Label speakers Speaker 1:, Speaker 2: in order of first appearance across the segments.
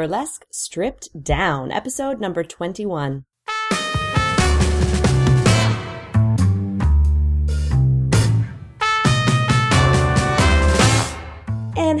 Speaker 1: Burlesque Stripped Down, episode number 21.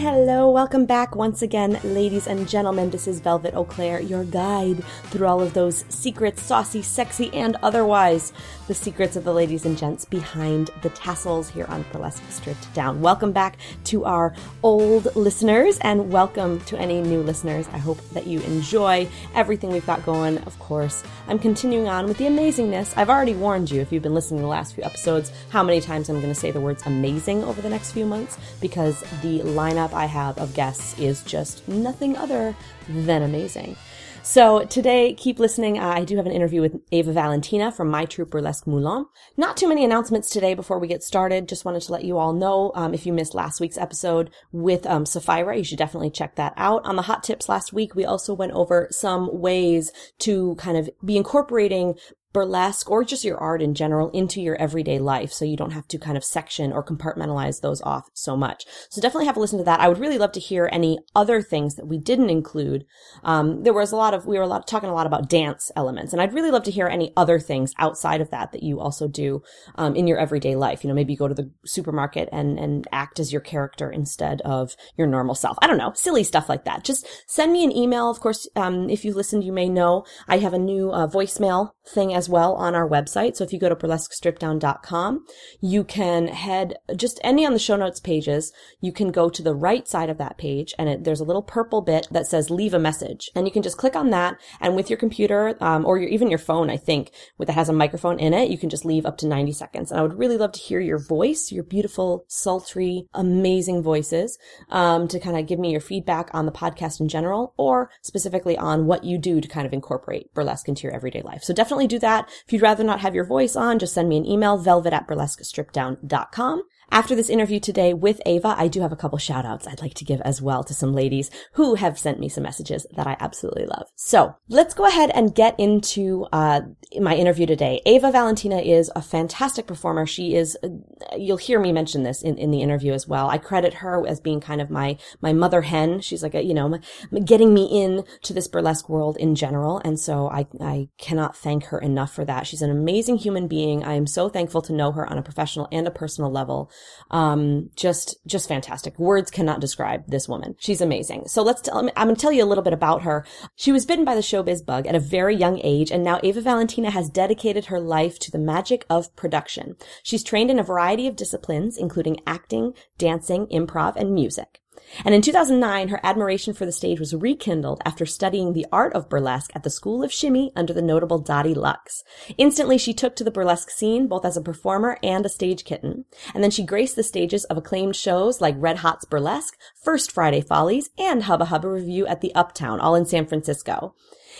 Speaker 1: And hello, welcome back once again, ladies and gentlemen. This is Velvet Eau Claire, your guide through all of those secrets, saucy, sexy, and otherwise. The secrets of the ladies and gents behind the tassels here on Burlesque Stripped Down. Welcome back to our old listeners and welcome to any new listeners. I hope that you enjoy everything we've got going. Of course, I'm continuing on with the amazingness. I've already warned you if you've been listening to the last few episodes how many times I'm going to say the words amazing over the next few months because the lineup I have of guests is just nothing other than amazing. So today, keep listening. I do have an interview with Eva Valentina from My Troupe Burlesque Moulin. Not too many announcements today before we get started. Just wanted to let you all know, um, if you missed last week's episode with um, Sapphira, you should definitely check that out. On the hot tips last week, we also went over some ways to kind of be incorporating burlesque or just your art in general into your everyday life so you don't have to kind of section or compartmentalize those off so much. So definitely have a listen to that. I would really love to hear any other things that we didn't include. Um, there was a lot of we were a lot talking a lot about dance elements and i'd really love to hear any other things outside of that that you also do um, in your everyday life. You know maybe you go to the supermarket and and act as your character instead of your normal self. I don't know. Silly stuff like that. Just send me an email. Of course um, if you listened you may know. I have a new uh, voicemail thing as well on our website. So if you go to burlesquestrippeddown.com, you can head just any on the show notes pages. You can go to the right side of that page and it, there's a little purple bit that says leave a message and you can just click on that. And with your computer, um, or your, even your phone, I think with that has a microphone in it, you can just leave up to 90 seconds. And I would really love to hear your voice, your beautiful, sultry, amazing voices, um, to kind of give me your feedback on the podcast in general or specifically on what you do to kind of incorporate burlesque into your everyday life. So definitely do that If you'd rather not have your voice on, just send me an email, velvet at burlesquestrippeddown.com. After this interview today with Eva, I do have a couple shout outs I'd like to give as well to some ladies who have sent me some messages that I absolutely love. So let's go ahead and get into uh, my interview today. Eva Valentina is a fantastic performer. She is, uh, you'll hear me mention this in, in the interview as well. I credit her as being kind of my, my mother hen. She's like, a, you know, getting me in to this burlesque world in general. And so I, I cannot thank her enough for that. She's an amazing human being. I am so thankful to know her on a professional and a personal level. Um, just, just fantastic. Words cannot describe this woman. She's amazing. So let's tell, I'm going to tell you a little bit about her. She was bitten by the showbiz bug at a very young age, and now Eva Valentina has dedicated her life to the magic of production. She's trained in a variety of disciplines, including acting, dancing, improv, and music. And in 2009, her admiration for the stage was rekindled after studying the art of burlesque at the School of Shimmy under the notable Dottie Lux. Instantly, she took to the burlesque scene, both as a performer and a stage kitten. And then she graced the stages of acclaimed shows like Red Hot's Burlesque, First Friday Follies, and Hubba Hubba Revue at the Uptown, all in San Francisco.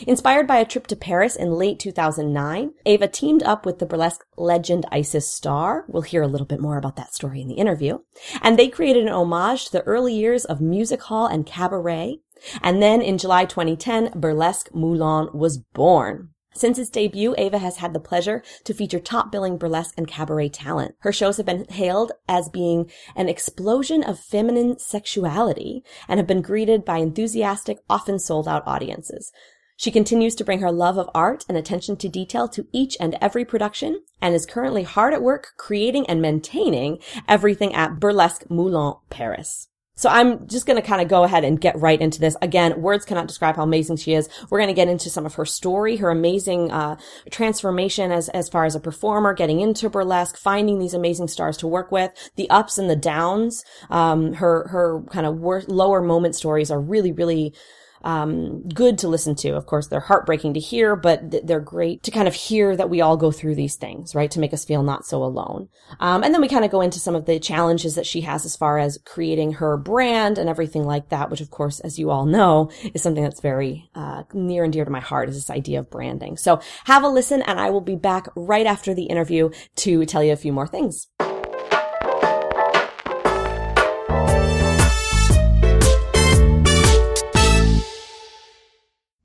Speaker 1: Inspired by a trip to Paris in late 2009, Eva teamed up with the burlesque legend Isis Star. We'll hear a little bit more about that story in the interview. And they created an homage to the early years of music hall and cabaret. And then in July 2010, Burlesque Moulin was born. Since its debut, Eva has had the pleasure to feature top billing burlesque and cabaret talent. Her shows have been hailed as being an explosion of feminine sexuality and have been greeted by enthusiastic, often sold out audiences. She continues to bring her love of art and attention to detail to each and every production and is currently hard at work creating and maintaining everything at Burlesque Moulin Paris. So I'm just going to kind of go ahead and get right into this. Again, words cannot describe how amazing she is. We're going to get into some of her story, her amazing uh, transformation as as far as a performer, getting into burlesque, finding these amazing stars to work with, the ups and the downs. Um, her her kind of wor- lower moment stories are really really um, good to listen to. Of course, they're heartbreaking to hear, but th- they're great to kind of hear that we all go through these things, right? To make us feel not so alone. Um, and then we kind of go into some of the challenges that she has as far as creating her brand and everything like that, which of course, as you all know, is something that's very uh, near and dear to my heart is this idea of branding. So have a listen and I will be back right after the interview to tell you a few more things.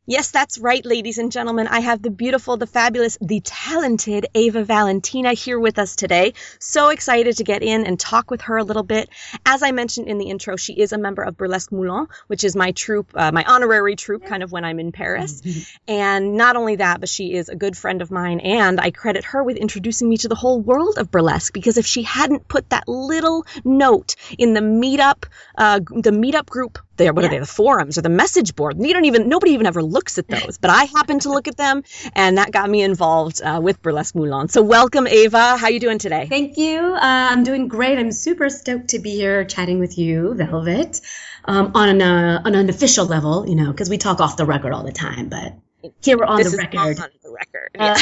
Speaker 2: Yes, that's right, ladies and gentlemen. I have the beautiful, the fabulous, the talented Eva Valentina here with us today. So excited to get in and talk with her a little bit. As I mentioned in the intro, she is a member of Burlesque Moulin, which is my troupe, uh, my honorary troupe, kind of when I'm in Paris. and not only that, but she is a good friend of mine, and I credit her with introducing me to the whole world of burlesque. Because if she hadn't put that little note in the meetup, uh, the meetup group there, what yeah. are they? The forums or the message board. You don't even nobody even ever looks at those, but I happen to look at them, and that got me involved uh, with Burlesque Moulin. So welcome, Eva. How you doing today?
Speaker 3: Thank you. Uh, I'm doing great. I'm super stoked to be here chatting with you, Velvet, um, on an uh, on an official level. You know, because we talk off the record all the time, but here we're on
Speaker 2: this
Speaker 3: the record.
Speaker 2: The record.
Speaker 3: Yeah.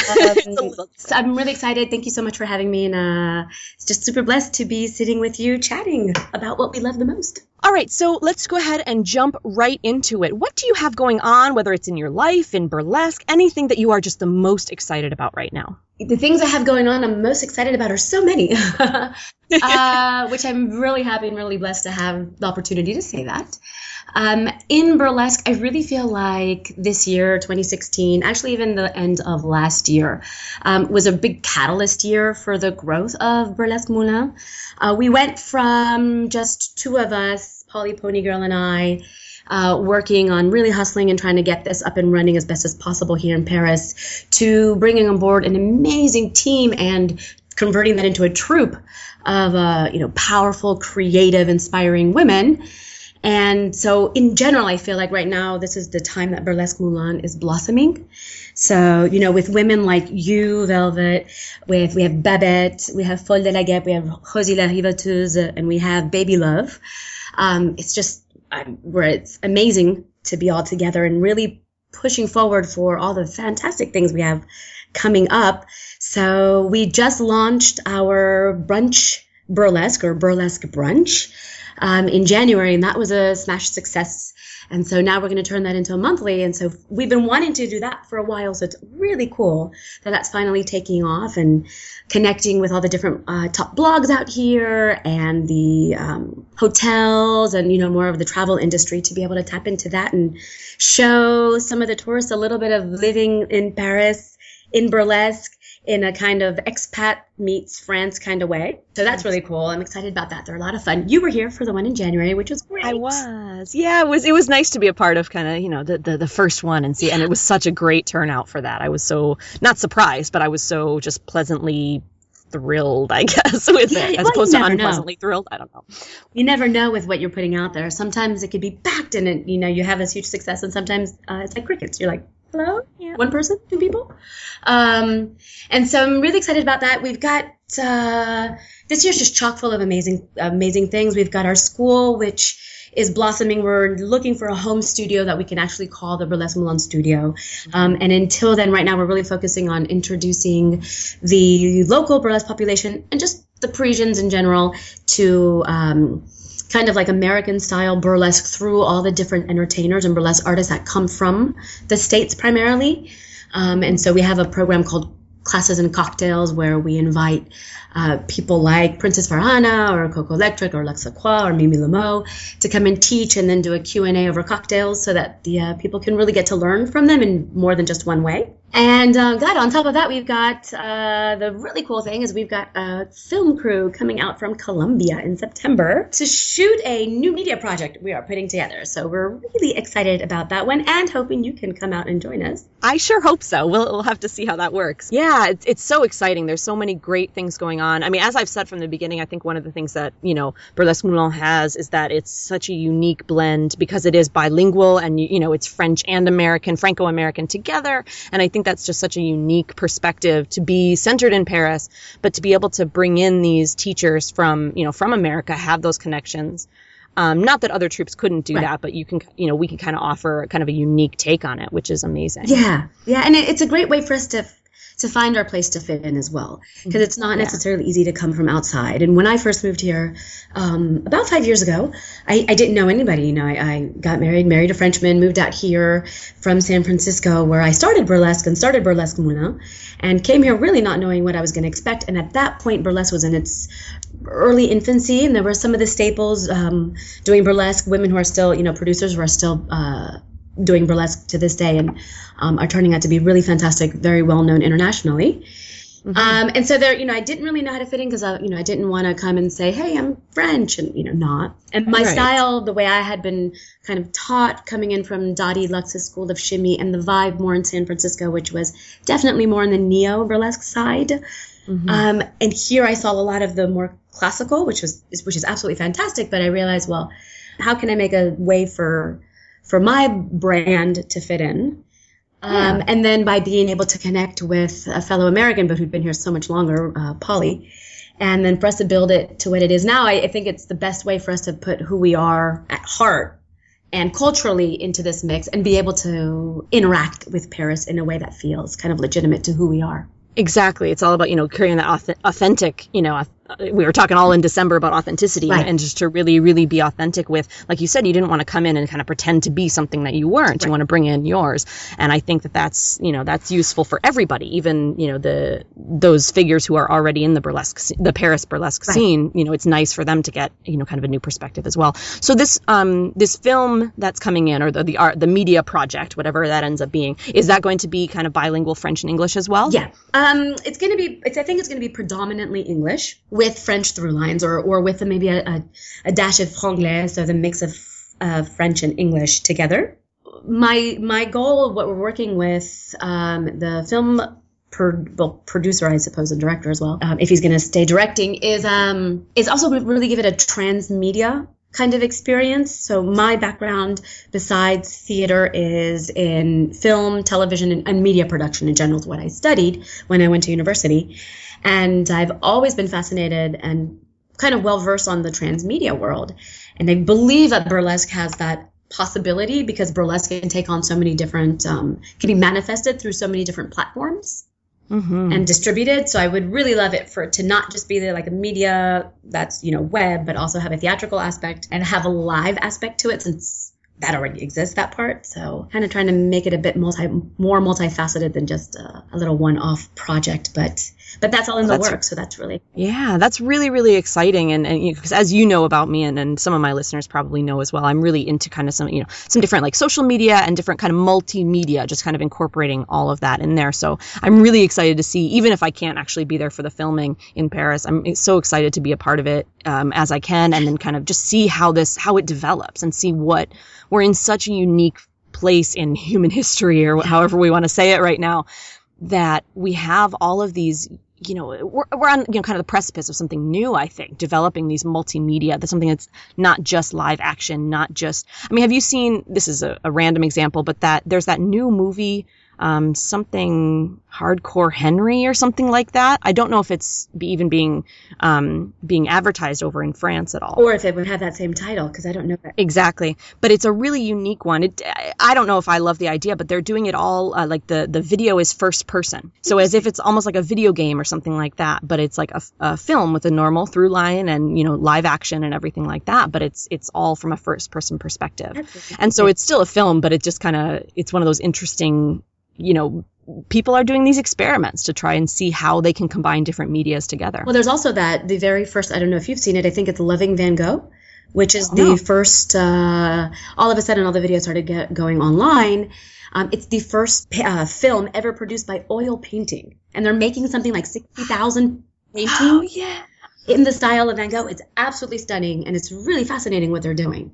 Speaker 3: Um, so I'm really excited. Thank you so much for having me, and uh, it's just super blessed to be sitting with you, chatting about what we love the most.
Speaker 2: All right, so let's go ahead and jump right into it. What do you have going on, whether it's in your life, in burlesque, anything that you are just the most excited about right now?
Speaker 3: The things I have going on, I'm most excited about are so many, uh, which I'm really happy and really blessed to have the opportunity to say that. Um, in burlesque, I really feel like this year, 2016, actually even the end of last year, um, was a big catalyst year for the growth of Burlesque Moulin. Uh, we went from just two of us, Polly Pony Girl and I, uh, working on really hustling and trying to get this up and running as best as possible here in Paris, to bringing on board an amazing team and converting that into a troupe of uh, you know powerful, creative, inspiring women and so, in general, I feel like right now, this is the time that Burlesque Moulin is blossoming. So, you know, with women like you, Velvet, with we have Babette, we have Folle de la Guêpe, we have Rosie la Riveteuse, and we have Baby Love. Um, it's just where it's amazing to be all together and really pushing forward for all the fantastic things we have coming up. So we just launched our brunch burlesque or burlesque brunch um, in January, and that was a smash success. And so now we're going to turn that into a monthly. And so we've been wanting to do that for a while. So it's really cool that that's finally taking off and connecting with all the different uh, top blogs out here and the um, hotels and, you know, more of the travel industry to be able to tap into that and show some of the tourists a little bit of living in Paris in burlesque in a kind of expat meets France kind of way. So that's really cool. I'm excited about that. They're a lot of fun. You were here for the one in January, which was great.
Speaker 2: I was. Yeah, it was it was nice to be a part of kind of, you know, the, the, the first one and see and it was such a great turnout for that. I was so not surprised, but I was so just pleasantly thrilled, I guess, with yeah, it, as well, opposed to unpleasantly know. thrilled. I don't know.
Speaker 3: You never know with what you're putting out there. Sometimes it could be packed and it, you know, you have this huge success, and sometimes uh, it's like crickets. You're like, hello, yeah. one person, two people. Um, and so I'm really excited about that. We've got uh, this year's just chock full of amazing, amazing things. We've got our school, which is blossoming. We're looking for a home studio that we can actually call the Burlesque Moulin Studio. Um, and until then, right now, we're really focusing on introducing the local burlesque population and just the Parisians in general to um, kind of like American style burlesque through all the different entertainers and burlesque artists that come from the States primarily. Um, and so we have a program called Classes and Cocktails where we invite uh, people like Princess Farhana or Coco Lectric or Lux Lacroix or Mimi Le Meaux to come and teach and then do a Q&A over cocktails so that the uh, people can really get to learn from them in more than just one way. And uh, God, on top of that, we've got uh, the really cool thing is we've got a film crew coming out from Colombia in September to shoot a new media project we are putting together. So we're really excited about that one and hoping you can come out and join us.
Speaker 2: I sure hope so. We'll, we'll have to see how that works. Yeah, it's, it's so exciting. There's so many great things going on. I mean, as I've said from the beginning, I think one of the things that, you know, Burlesque Moulin has is that it's such a unique blend because it is bilingual and, you know, it's French and American, Franco-American together. And I think think that's just such a unique perspective to be centered in Paris, but to be able to bring in these teachers from, you know, from America, have those connections. Um, not that other troupes couldn't do right. that, but you can, you know, we can kind of offer kind of a unique take on it, which is amazing.
Speaker 3: Yeah, yeah, and it, it's a great way for us to to find our place to fit in as well. Because it's not necessarily yeah. easy to come from outside. And when i first moved here um, about five years ago I, I, didn't know anybody. You know I, I, got married married a frenchman moved out here from san francisco where i started burlesque and started burlesque Moulin, and came here really not knowing what i was going to expect. And at that point burlesque was in its early infancy and there were some of the staples um, doing burlesque. Women who are still you know producers who are still uh, doing burlesque to this day and um, are turning out to be really fantastic, very well known internationally. Mm-hmm. Um, and so there, you know, I didn't really know how to fit in because I, you know, I didn't want to come and say, "Hey, I'm French," and you know, not. And my right. style, the way I had been kind of taught coming in from Dottie Lux's School of Shimmy, and the vibe more in San Francisco, which was definitely more on the neo burlesque side. Mm-hmm. Um, and here I saw a lot of the more classical, which was which is absolutely fantastic. But I realized, well, how can I make a way for for my brand to fit in? Um, and then by being able to connect with a fellow American, but who'd been here so much longer, uh, Polly, and then for us to build it to what it is now, I, I, think it's the best way for us to put who we are at heart and culturally into this mix and be able to interact with Paris in a way that feels kind of legitimate to who we are.
Speaker 2: Exactly. It's all about, you know, creating that authentic, you know, we were talking all in December about authenticity right. and just to really, really be authentic with, like you said, you didn't want to come in and kind of pretend to be something that you weren't. Right. You want to bring in yours. And I think that that's, you know, that's useful for everybody, even, you know, the, those figures who are already in the burlesque, the Paris burlesque right. scene, you know, it's nice for them to get, you know, kind of a new perspective as well. So this, um, this film that's coming in or the, the art, the media project, whatever that ends up being, is that going to be kind of bilingual French and English as well?
Speaker 3: Yeah. Um, it's going to be, it's, I think it's going to be predominantly English with French through lines or, or with a, maybe a, a, a, dash of franglais, so the mix of uh, French and English together. My my goal, what we're working with, um, the film well, producer, I suppose, and director as well, um, if he's going to stay directing, is um, is also really give it a transmedia kind of experience. So my background, besides theater, is in film, television, and, and media production in general. Is what I studied when I went to university. And I've always been fascinated and kind of well versed on the transmedia world. And I believe that burlesque has that possibility because burlesque can take on so many different, um, can be manifested through so many different platforms. Mm-hmm. and distributed. So I would really love it for it to not just be there like a media that's you know web, but also have a theatrical aspect and have a live aspect to it since that already exists that part. So kind of trying to make it a bit multi more multifaceted than just a, a little one off project, but but that's all in the works. So that's really
Speaker 2: yeah, that's really really exciting. And and because as you know about me, and, and some of my listeners probably know as well, I'm really into kind of some you know some different like social media and different kind of multimedia, just kind of incorporating all of that in there. So I'm really excited to see, even if I can't actually be there for the filming in Paris, I'm so excited to be a part of it um, as I can, and then kind of just see how this how it develops and see what we're in such a unique place in human history or however we want to say it right now that we have all of these you know, we're, we're on, you know, kind of the precipice of something new, I think, developing these multimedia. That's something that's not just live action, not just, I mean, have you seen, this is a, a random example, but that there's that new movie um, something hardcore Henry or something like that. I don't know if it's be even being um, being advertised over in France at all,
Speaker 3: or if it would have that same title because I don't know that
Speaker 2: exactly. But it's a really unique one. It, I don't know if I love the idea, but they're doing it all uh, like the the video is first person, so as if it's almost like a video game or something like that. But it's like a, a film with a normal through line and you know live action and everything like that. But it's it's all from a first person perspective, and so it's still a film, but it just kind of it's one of those interesting you know, people are doing these experiments to try and see how they can combine different medias together.
Speaker 3: Well, there's also that the very first, I don't know if you've seen it, I think it's Loving Van Gogh, which is oh, the no. first, uh, all of a sudden all the videos started get going online. Um, it's the first uh, film ever produced by oil painting. And they're making something like 60,000 paintings. Oh, yeah. In the style of Van Gogh. It's absolutely stunning and it's really fascinating what they're doing.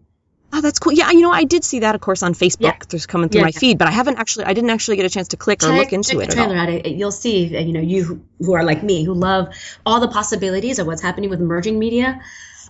Speaker 2: Oh, that's cool. Yeah, you know, I did see that, of course, on Facebook. Yeah. There's coming through yeah, my yeah. feed, but I haven't actually, I didn't actually get a chance to click check, or look into it.
Speaker 3: The trailer out. You'll see, uh, you know, you who are like me, who love all the possibilities of what's happening with emerging media.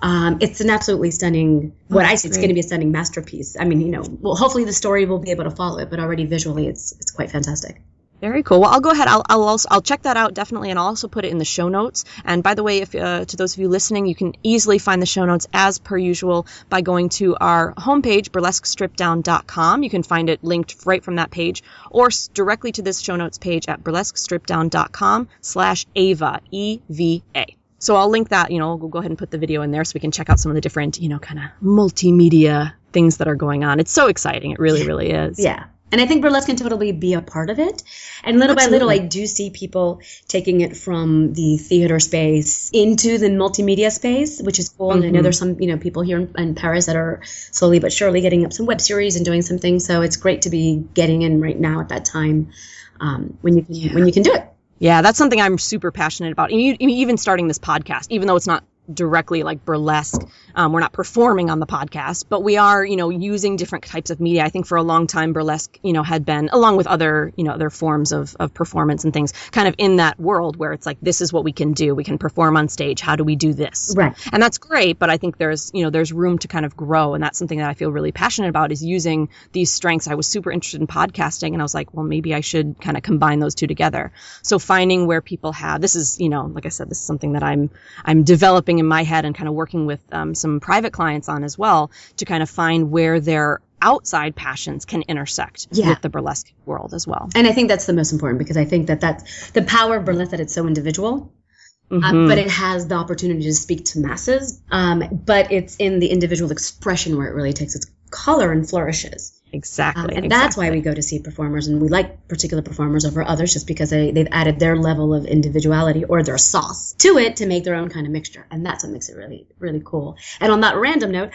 Speaker 3: Um, it's an absolutely stunning. Oh, what I see, it's going to be a stunning masterpiece. I mean, you know, well, hopefully the story will be able to follow it, but already visually, it's it's quite fantastic.
Speaker 2: Very cool. Well, I'll go ahead. I'll I'll, also, I'll check that out definitely, and I'll also put it in the show notes. And by the way, if uh, to those of you listening, you can easily find the show notes as per usual by going to our homepage burlesquestrippeddown.com. You can find it linked right from that page, or directly to this show notes page at burlesquestrippeddown.com/slash Eva E V A. So I'll link that. You know, we'll go ahead and put the video in there so we can check out some of the different, you know, kind of multimedia things that are going on. It's so exciting. It really, really is.
Speaker 3: Yeah And I think burlesque can totally be a part of it. And little Absolutely. by little, I do see people taking it from the theater space into the multimedia space, which is cool. Mm-hmm. And I know mm-hmm. there's some, you know, people here in, in, Paris that are slowly but surely getting up some web series and doing something. So it's great to be getting in right now at that time um, when you can, yeah. when you can do it.
Speaker 2: Yeah, that's something I'm super passionate about. And even starting this podcast, even though it's not directly like burlesque. Um, we're not performing on the podcast, but we are, you know, using different types of media. I think for a long time, burlesque, you know, had been along with other, you know, other forms of, of performance and things kind of in that world where it's like, this is what we can do. We can perform on stage. How do we do this?
Speaker 3: Right.
Speaker 2: And that's great. But I think there's, you know, there's room to kind of grow. And that's something that I feel really passionate about is using these strengths. I was super interested in podcasting and I was like, well, maybe I should kind of combine those two together. So finding where people have, this is, you know, like I said, this is something that I'm, I'm developing in my head and kind of working with um, some private clients on as well to kind of find where their outside passions can intersect yeah. with the burlesque world as well.
Speaker 3: And I think that's the most important because I think that that's the power of burlesque that it's so individual. Uh, mm-hmm. Uh, but it has the opportunity to speak to masses. Um, but it's in the individual expression where it really takes its color and flourishes.
Speaker 2: Exactly. Um,
Speaker 3: and
Speaker 2: exactly.
Speaker 3: that's why we go to see performers and we like particular performers over others just because they, they've added their level of individuality or their sauce to it to make their own kind of mixture. And that's what makes it really, really cool. And on that random note,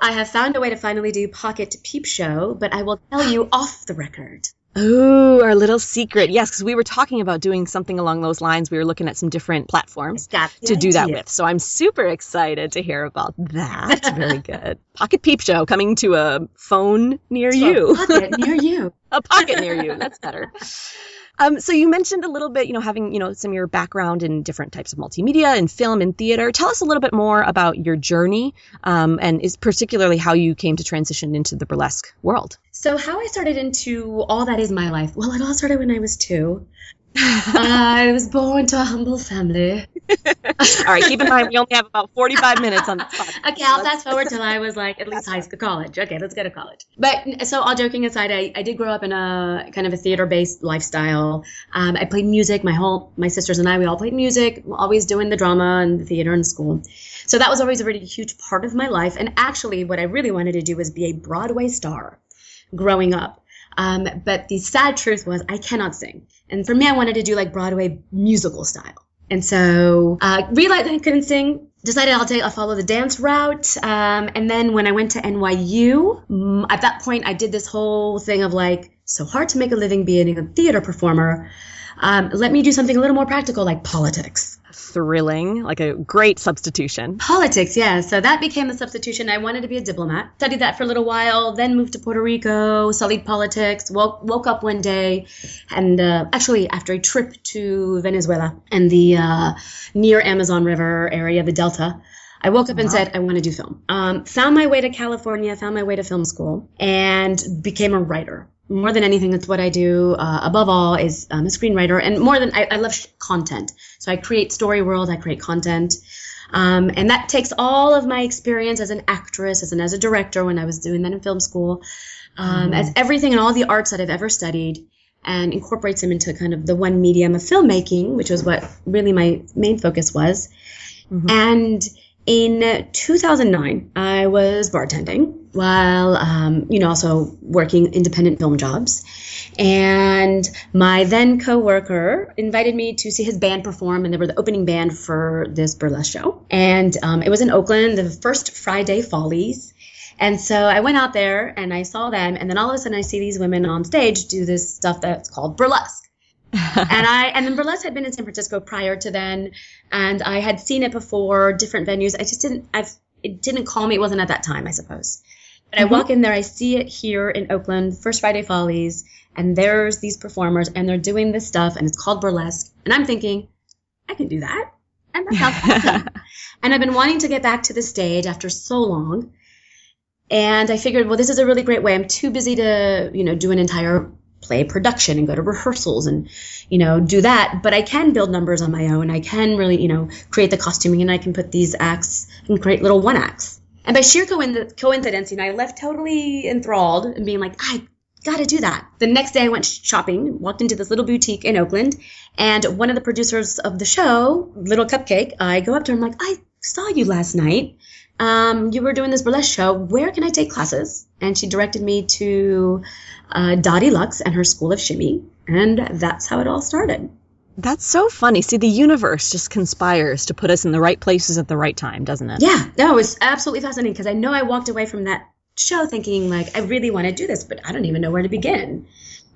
Speaker 3: I have found a way to finally do Pocket Peep Show, but I will tell you off the record.
Speaker 2: Oh, our little secret. Yes, because we were talking about doing something along those lines. We were looking at some different platforms to idea. do that with. So I'm super excited to hear about that. Very good. Pocket Peep Show coming to a phone near so you.
Speaker 3: A pocket near you.
Speaker 2: a pocket near you. That's better. Um, so you mentioned a little bit, you know, having, you know, some of your background in different types of multimedia and film and theater. Tell us a little bit more about your journey um, and is particularly how you came to transition into the burlesque world.
Speaker 3: So how I started into all that is my life. Well, it all started when I was two. I was born to a humble family.
Speaker 2: All right, keep in mind we only have about 45 minutes on this podcast.
Speaker 3: Okay, I'll fast forward till I was like at least high school, college. Okay, let's go to college. But so all joking aside, I, I did grow up in a kind of a theater-based lifestyle. Um, I played music. My whole my sisters and I we all played music. Always doing the drama and the theater in school. So that was always a really huge part of my life. And actually, what I really wanted to do was be a Broadway star growing up. Um, but the sad truth was I cannot sing. And for me, I wanted to do like Broadway musical style. And so, uh, realized I couldn't sing, decided I'll take, I'll follow the dance route. Um, and then when I went to NYU, mm, at that point, I did this whole thing of like, so hard to make a living being a theater performer. Um, let me do something a little more practical like politics
Speaker 2: thrilling, like a great substitution.
Speaker 3: Politics, yeah. So that became the substitution. I wanted to be a diplomat. Studied that for a little while, then moved to Puerto Rico, studied politics, woke, woke up one day, and uh, actually after a trip to Venezuela and the uh, near Amazon River area, the Delta, I woke up and said, I want to do film. Um, found my way to California, found my way to film school, and became a writer more than anything, that's what I do. Uh, above all, is I'm a screenwriter, and more than I, I love sh- content. So I create story world, I create content, um, and that takes all of my experience as an actress, as an as a director when I was doing that in film school, um, mm. as everything and all the arts that I've ever studied, and incorporates them into kind of the one medium of filmmaking, which was what really my main focus was, mm-hmm. and in 2009, I was bartending while, um, you know, also working independent film jobs. And my then coworker invited me to see his band perform, and they were the opening band for this burlesque show. And um, it was in Oakland, the first Friday Follies. And so I went out there and I saw them, and then all of a sudden I see these women on stage do this stuff that's called burlesque. and I and then burlesque had been in San Francisco prior to then, and I had seen it before, different venues. I just didn't. I've it didn't call me. It wasn't at that time, I suppose. But mm-hmm. I walk in there, I see it here in Oakland, First Friday Follies, and there's these performers, and they're doing this stuff, and it's called burlesque, and I'm thinking, I can do that, and that sounds awesome. and I've been wanting to get back to the stage after so long. And I figured, well, this is a really great way. I'm too busy to, you know, do an entire play production and go to rehearsals and you know do that but i can build numbers on my own i can really you know create the costuming and i can put these acts and create little one acts and by sheer coincidence you know i left totally enthralled and being like i gotta do that the next day i went shopping walked into this little boutique in oakland and one of the producers of the show little cupcake i go up to her i'm like i saw you last night um, you were doing this burlesque show. Where can I take classes? And she directed me to uh, Dottie Lux and her School of Shimmy. And that's how it all started.
Speaker 2: That's so funny. See, the universe just conspires to put us in the right places at the right time, doesn't it?
Speaker 3: Yeah, no, it was absolutely fascinating because I know I walked away from that show thinking, like, I really want to do this, but I don't even know where to begin.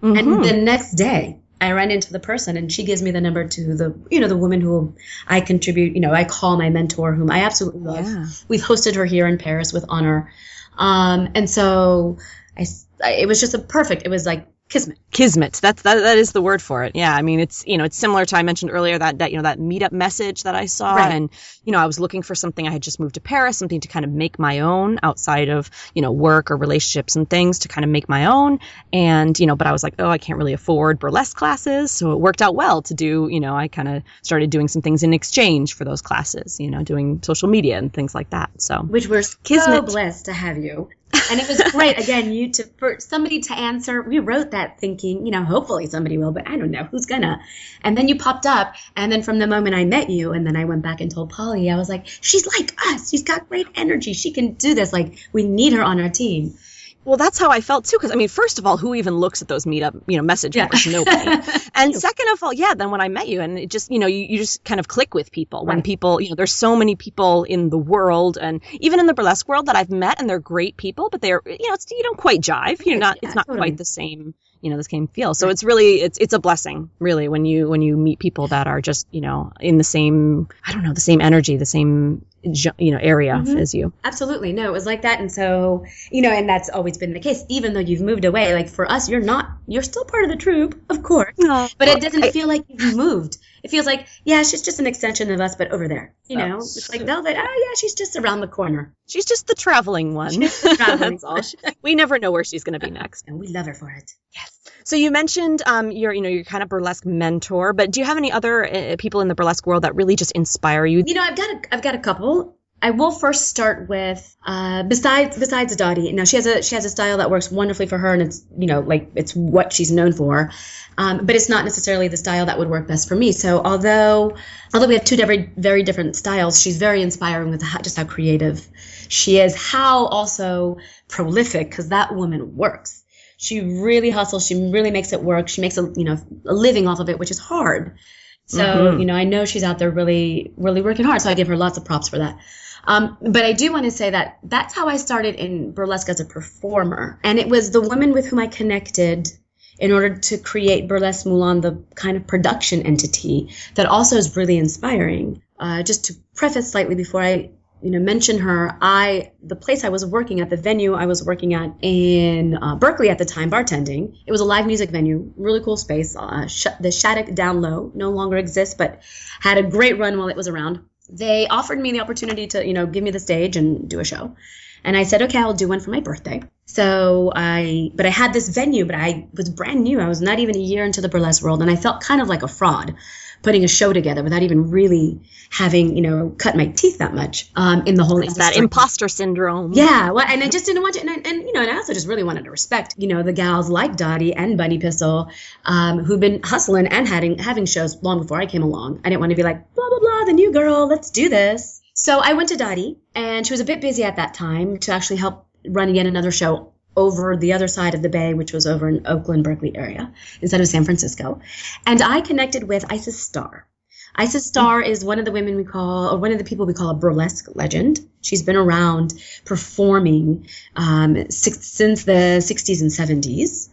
Speaker 3: Mm-hmm. And the next day, I ran into the person and she gives me the number to the, you know, the woman who I contribute, you know, I call my mentor, whom I absolutely love. Yeah. We've hosted her here in Paris with honor. Um, and so I, I, it was just a perfect, it was like kismet.
Speaker 2: Kismet. That's that, that is the word for it. Yeah i mean it's you know it's similar to i mentioned earlier that that you know that meetup message that i saw right. and you know i was looking for something. I had just moved to paris something to kind of make my own outside of you know work or relationships and things to kind of make my own. And you know but i was like oh i can't really afford burlesque classes. So it worked out well to do you know i kind of started doing some things in exchange for those classes you know doing social media and things like that. So
Speaker 3: which we're so blessed to have you and it was great again you to for somebody to answer we wrote that thinking you know hopefully somebody will but i don't know who's gonna? And then you popped up and then from the moment i met you and then i went back and told polly i was like she's like us she's got great energy she can do this like we need her on our team
Speaker 2: well, that's how I felt too. Because I mean, first of all, who even looks at those meetup, you know, message yeah. boards? Nobody. and second of all, yeah, then when I met you, and it just, you know, you, you just kind of click with people. When people, you know, there's so many people in the world, and even in the burlesque world that I've met, and they're great people, but they're, you know, it's, you don't quite jive. You're not. Yeah, it's not totally. quite the same you know the same feel so it's really it's it's a blessing really when you when you meet people that are just you know in the same i don't know the same energy the same you know area mm-hmm. as you.
Speaker 3: Absolutely. No it was like that. And so you know and that's always been the case even though you've moved away. Like for us you're not you're still part of the troupe of course. No, but it doesn't I, feel like you've moved it feels like yeah she's just an extension of us but over there you know? Oh, it's like velvet. Oh yeah she's just around the corner.
Speaker 2: She's just the traveling one. The traveling that's all. We never know where she's going to be next.
Speaker 3: And we love her for it.
Speaker 2: Yes. So you mentioned um, your, you know, your kind of burlesque mentor, but do you have any other uh, people in the burlesque world that really just inspire you?
Speaker 3: You know, I've got a, I've got a couple. I will first start with uh, besides besides Dottie. Now she has a she has a style that works wonderfully for her, and it's you know like it's what she's known for, um, but it's not necessarily the style that would work best for me. So although although we have two very very different styles, she's very inspiring with how, just how creative she is, how also prolific because that woman works she really hustles. She really makes it work. She makes a you know a living off of it, which is hard. So mm-hmm. you know, I know she's out there really really working hard. So I give her lots of props for that. Um, but I do want to say that that's how I started in burlesque as a performer, and it was the women with whom I connected in order to create Burlesque Moulin, the kind of production entity that also is really inspiring. Uh, just to preface slightly before I you know, mention her, I the place I was working at, the venue I was working at in uh, Berkeley at the time, bartending. It was a live music venue, really cool space. Uh, sh- the Shattuck Down Low no longer exists, but had a great run while it was around. They offered me the opportunity to, you know, give me the stage and do a show. And I said, okay, I'll do one for my birthday. So I, but I had this venue, but I was brand new. I was not even a year into the burlesque world, and I felt kind of like a fraud putting a show together without even really having, you know, cut my teeth that much um, in the whole
Speaker 2: it's That imposter syndrome.
Speaker 3: Yeah, well, and I just didn't want to, and, I, and, you know, and I also just really wanted to respect, you know, the gals like Dottie and Bunny Pistol, um, who've been hustling and having having shows long before I came along. I didn't want to be like blah blah blah, the new girl, let's do this. So I went to Dottie, and she was a bit busy at that time to actually help run yet another show over the other side of the bay, which was over in Oakland, Berkeley area instead of San Francisco. And I connected with Isis Starr. Isis Starr is one of the women we call, or one of the people we call a burlesque legend. She's been around performing um, six, since the 60s and 70s.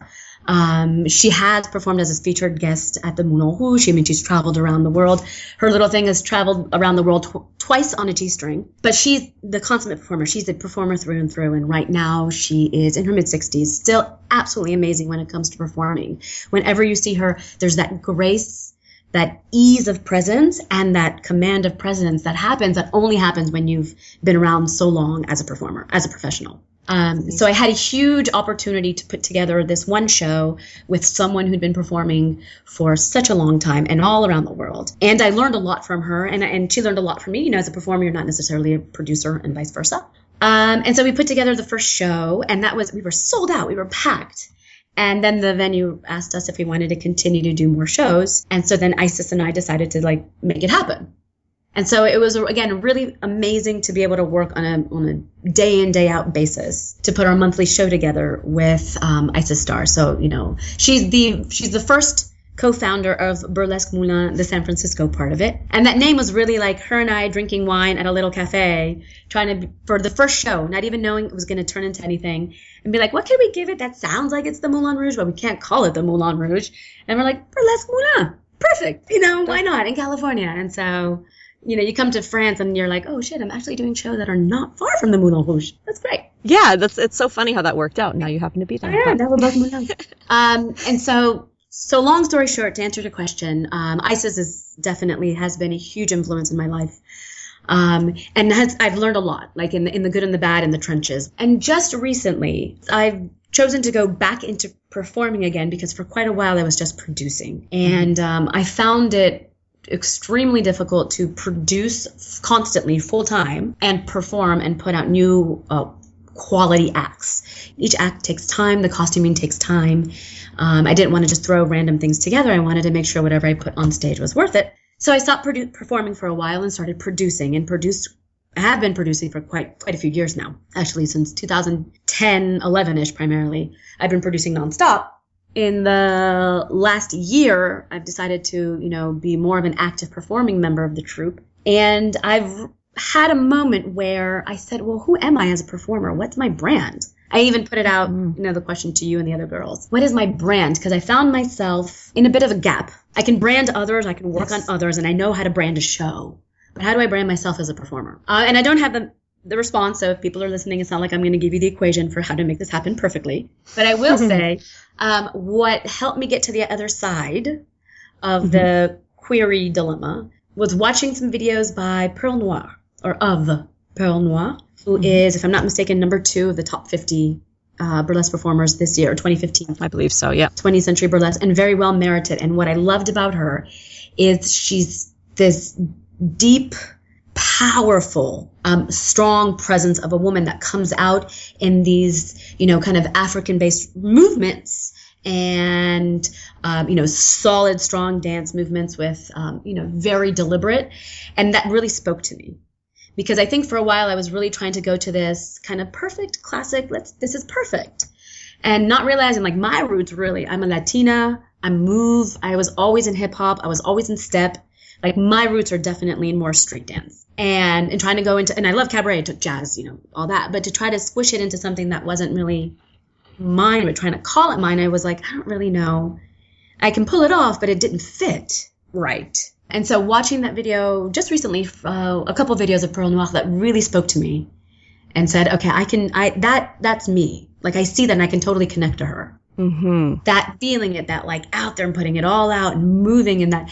Speaker 3: Um, she has performed as a featured guest at the Moulin Rouge. I mean, she's traveled around the world. Her little thing has traveled around the world tw- twice on a G-string. But she's the consummate performer. She's a performer through and through. And right now, she is in her mid 60s, still absolutely amazing when it comes to performing. Whenever you see her, there's that grace that ease of presence and that command of presence that happens that only happens when you've been around so long as a performer, as a professional. Um, so I had a huge opportunity to put together this one show with someone who'd been performing for such a long time and all around the world. And I learned a lot from her, and, and she learned a lot from me. You know, as a performer, you're not necessarily a producer, and vice versa. Um, and so we put together the first show, and that was we were sold out, we were packed. And then the venue asked us if we wanted to continue to do more shows. And so then Isis and I decided to like make it happen. And so it was again really amazing to be able to work on a on a day in day out basis to put our monthly show together with um, Isis Star. So you know she's the she's the first co-founder of Burlesque Moulin, the San Francisco part of it. And that name was really like her and I drinking wine at a little cafe, trying to for the first show, not even knowing it was going to turn into anything, and be like, what can we give it that sounds like it's the Moulin Rouge, but we can't call it the Moulin Rouge. And we're like Burlesque Moulin, perfect, you know, why not in California? And so you know, you come to France and you're like, oh shit, I'm actually doing shows that are not far from the Moulin Rouge. That's great.
Speaker 2: Yeah, that's it's so funny how that worked out. Now you happen to be there.
Speaker 3: Yeah, that was Moulin. um, and so, so long story short, to answer the question, um, Isis is definitely has been a huge influence in my life. Um, and has, I've learned a lot, like in the, in the good and the bad in the trenches. And just recently, I've chosen to go back into performing again because for quite a while I was just producing. And um, I found it extremely difficult to produce constantly full time and perform and put out new uh, quality acts. Each act takes time, the costuming takes time. Um, I didn't want to just throw random things together. I wanted to make sure whatever I put on stage was worth it. So I stopped produ- performing for a while and started producing and produced have been producing for quite quite a few years now. Actually, since 2010, 11ish primarily. I've been producing nonstop in the last year, I've decided to, you know, be more of an active performing member of the troupe. And I've had a moment where I said, well, who am I as a performer? What's my brand? I even put it out, mm. you know, the question to you and the other girls. What is my brand? Because I found myself in a bit of a gap. I can brand others, I can work yes. on others, and I know how to brand a show. But how do I brand myself as a performer? Uh, and I don't have the the response. So if people are listening, it's not like I'm going to give you the equation for how to make this happen perfectly. But I will say, um, what helped me get to the other side of mm-hmm. the query dilemma was watching some videos by Pearl Noire or of Pearl Noire, who mm-hmm. is, if I'm not mistaken, number two of the top 50 uh, burlesque performers this year, 2015.
Speaker 2: I believe so, yeah.
Speaker 3: 20th century burlesque, and very well merited. And what I loved about her is she's this deep, powerful, um, strong presence of a woman that comes out in these, you know, kind of African based movements and, um, you know, solid, strong dance movements with, um, you know, very deliberate. And that really spoke to me because I think for a while I was really trying to go to this kind of perfect classic, let's, this is perfect. And not realizing like my roots really, I'm a Latina, I move, I was always in hip hop, I was always in step like my roots are definitely in more street dance and and trying to go into and I love cabaret, took jazz, you know, all that, but to try to squish it into something that wasn't really mine, but trying to call it mine, I was like, I don't really know. I can pull it off, but it didn't fit right. And so watching that video just recently, uh, a couple of videos of Pearl Noire that really spoke to me and said, okay, I can, I, that, that's me. Like I see that and I can totally connect to her. Mm-hmm. That feeling it, that like out there and putting it all out and moving and that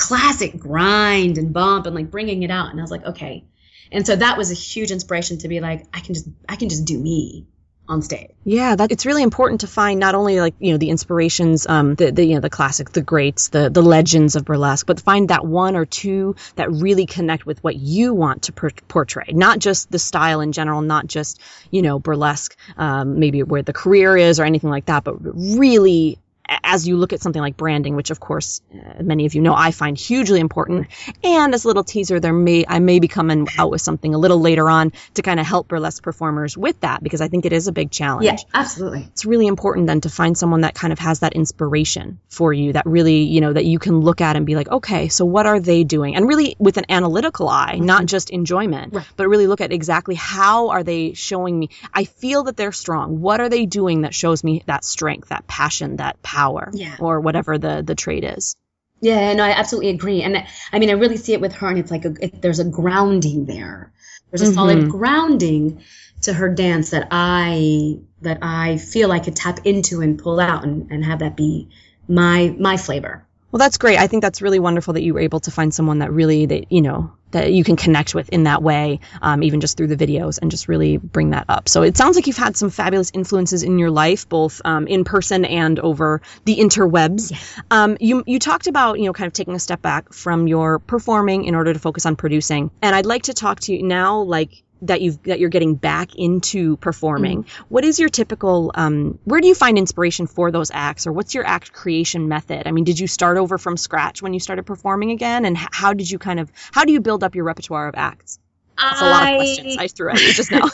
Speaker 3: classic grind and bump and like bringing it out. And I was like, okay. And so that was a huge inspiration to be like, I can just, I can just do me on stage.
Speaker 2: Yeah, that it's really important to find not only like you know the inspirations, um, the, the you know the classic, the greats, the the legends of burlesque, but find that one or two that really connect with what you want to per- portray. Not just the style in general, not just you know burlesque, um, maybe where the career is or anything like that, but really as you look at something like branding, which of course uh, many of you know I find hugely important. And as a little teaser, there may I may be coming out with something a little later on to kind of help burlesque performers with that because I think it is a big challenge.
Speaker 3: Yeah, absolutely.
Speaker 2: It's really important then to find someone that kind of has that inspiration for you that really you know that you can look at and be like, okay, so what are they doing? And really with an analytical eye, mm-hmm. not just enjoyment, right. but really look at exactly how are they showing me. I feel that they're strong. What are they doing that shows me that strength, that passion, that power? Power yeah. or whatever the the trait is.
Speaker 3: Yeah, no, I absolutely agree. And I mean, I really see it with her, and it's like a, it, there's a grounding there. There's a mm-hmm. solid grounding to her dance that I that I feel I could tap into and pull out and, and have that be my my flavor.
Speaker 2: Well, that's great. I think that's really wonderful that you were able to find someone that really that you know that you can connect with in that way, um, even just through the videos, and just really bring that up. So it sounds like you've had some fabulous influences in your life, both um, in person and over the interwebs. Yes. Um, you you talked about you know kind of taking a step back from your performing in order to focus on producing, and I'd like to talk to you now, like that you've that you're getting back into performing. Mm-hmm. What is your typical? Um, where do you find inspiration for those acts, or what's your act creation method? I mean, did you start over from scratch when you started performing again, and how did you kind of how do you build up your repertoire of acts? That's a lot of questions I threw at you just now.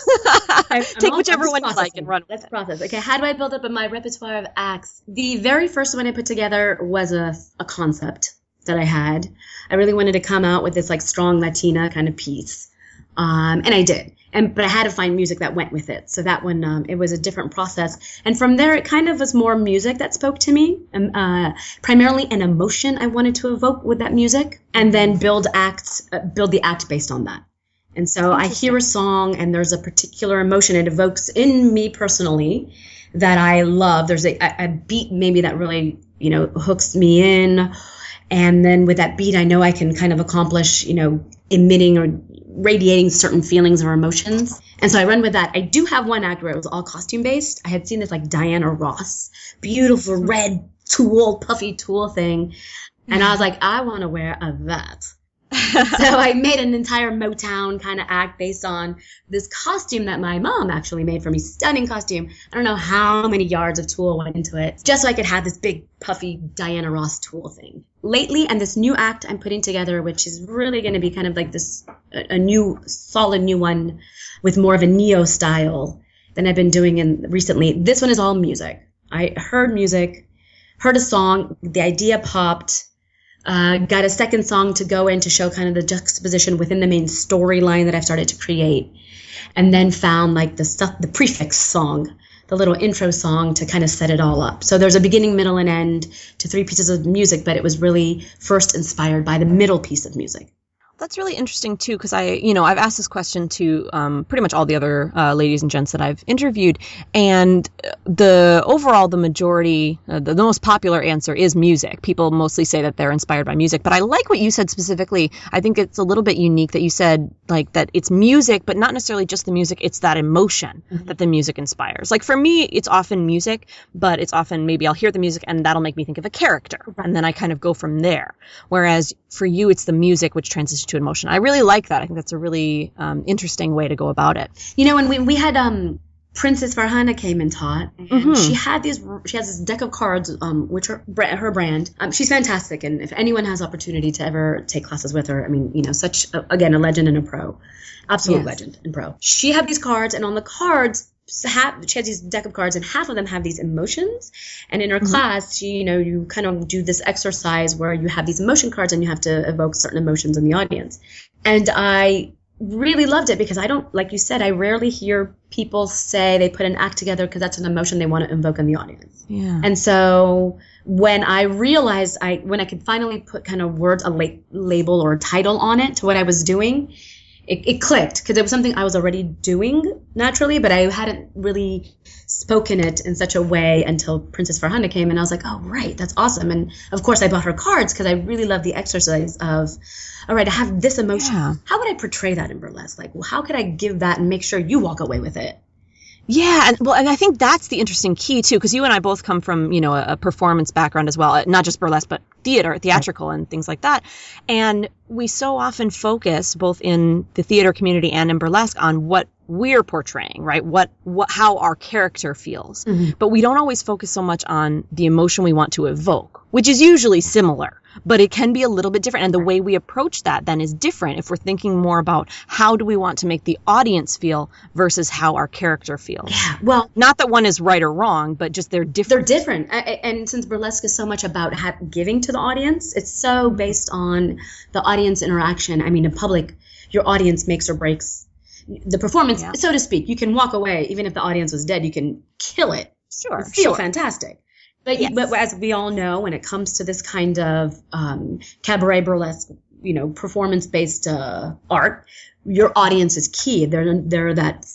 Speaker 2: Take whichever one you like and run.
Speaker 3: Let's it. process. Okay, how do I build up my repertoire of acts? The very first one I put together was a, a concept that I had. I really wanted to come out with this like strong Latina kind of piece. Um, and I did. And but I had to find music that went with it. So that one, um, it was a different process. And from there, it kind of was more music that spoke to me, um, uh, primarily an emotion I wanted to evoke with that music, and then build acts, uh, build the act based on that. And so I hear a song, and there's a particular emotion it evokes in me personally that I love. There's a, a beat maybe that really you know hooks me in and then with that beat, I know I can kind of accomplish, you know, emitting or radiating certain feelings or emotions. And so I run with that. I do have one act where it was all costume based. I had seen this like Diana Ross, beautiful red tulle, puffy tulle thing. And I was like, I want to wear a that. so I made an entire Motown kind of act based on this costume that my mom actually made for me. Stunning costume. I don't know how many yards of tulle went into it, just so I could have this big puffy Diana Ross tulle thing. Lately, and this new act I'm putting together, which is really going to be kind of like this a, a new, solid new one with more of a neo style than I've been doing in recently. This one is all music. I heard music, heard a song, the idea popped uh, got a second song to go in to show kind of the juxtaposition within the main storyline that I've started to create, and then found like the stuff, the prefix song, the little intro song to kind of set it all up. So there's a beginning, middle, and end to three pieces of music, but it was really first inspired by the middle piece of music.
Speaker 2: That's really interesting too, because I, you know, I've asked this question to um, pretty much all the other uh, ladies and gents that I've interviewed, and the overall, the majority, uh, the, the, most popular answer is music. People mostly say that they're inspired by music, but I like what you said specifically. I think it's a little bit unique that you said like that it's music, but not necessarily just the music. It's that emotion mm-hmm. that the music inspires. Like for me, it's often music, but it's often maybe I'll hear the music and that'll make me think of a character, and then I kind of go from there. Whereas for you, it's the music which transitions to emotion. I really like that. I think that's a really um, interesting way to go about it.
Speaker 3: You know, when we, we had um, Princess Farhana came and taught, and mm-hmm. she had these. She has this deck of cards, um, which are her brand. Um, she's fantastic, and if anyone has opportunity to ever take classes with her, I mean, you know, such a, again a legend and a pro, absolute yes. legend and pro. She had these cards, and on the cards have she has these deck of cards and half of them have these emotions. And in her mm-hmm. class she you know you kind of do this exercise where you have these emotion cards and you have to evoke certain emotions in the audience. And i really loved it because i don't like you said i rarely hear people say they put an act together because that's an emotion they want to invoke in the audience.
Speaker 2: Yeah.
Speaker 3: And so when i realized i when i could finally put kind of words a la- label or a title on it to what i was doing it, it clicked because it was something I was already doing naturally, but I hadn't really spoken it in such a way until Princess Farhana came, and I was like, oh right, that's awesome. And of course, I bought her cards because I really love the exercise of, all right, I have this emotion. Yeah. How would I portray that in burlesque? Like, well, how could I give that and make sure you walk away with it?
Speaker 2: Yeah, and well, and I think that's the interesting key too, because you and I both come from you know a, a, performance background as well, uh, not just burlesque, but theater, theatrical, and things like that. And we so often focus both in the theater community and in burlesque on what we're portraying, right? What, what, how our character feels. Mm-hmm. But we don't always focus so much on the emotion we want to evoke, which is usually similar, but it can be a little bit different. And the way we approach that then is different if we're thinking more about how do we want to make the audience feel versus how our character feels.
Speaker 3: Yeah. Well,
Speaker 2: not that one is right or wrong, but just they're different.
Speaker 3: They're different. And since burlesque is so much about giving to the audience, it's so based on the audience interaction. I mean, in public, your audience makes or breaks the performance, yeah. so to speak. You can walk away even if the audience was dead. You can kill it.
Speaker 2: Sure,
Speaker 3: feel
Speaker 2: sure.
Speaker 3: fantastic. But, yes. but as we all know, when it comes to this kind of um, cabaret burlesque, you know, performance-based uh, art, your audience is key. They're they're that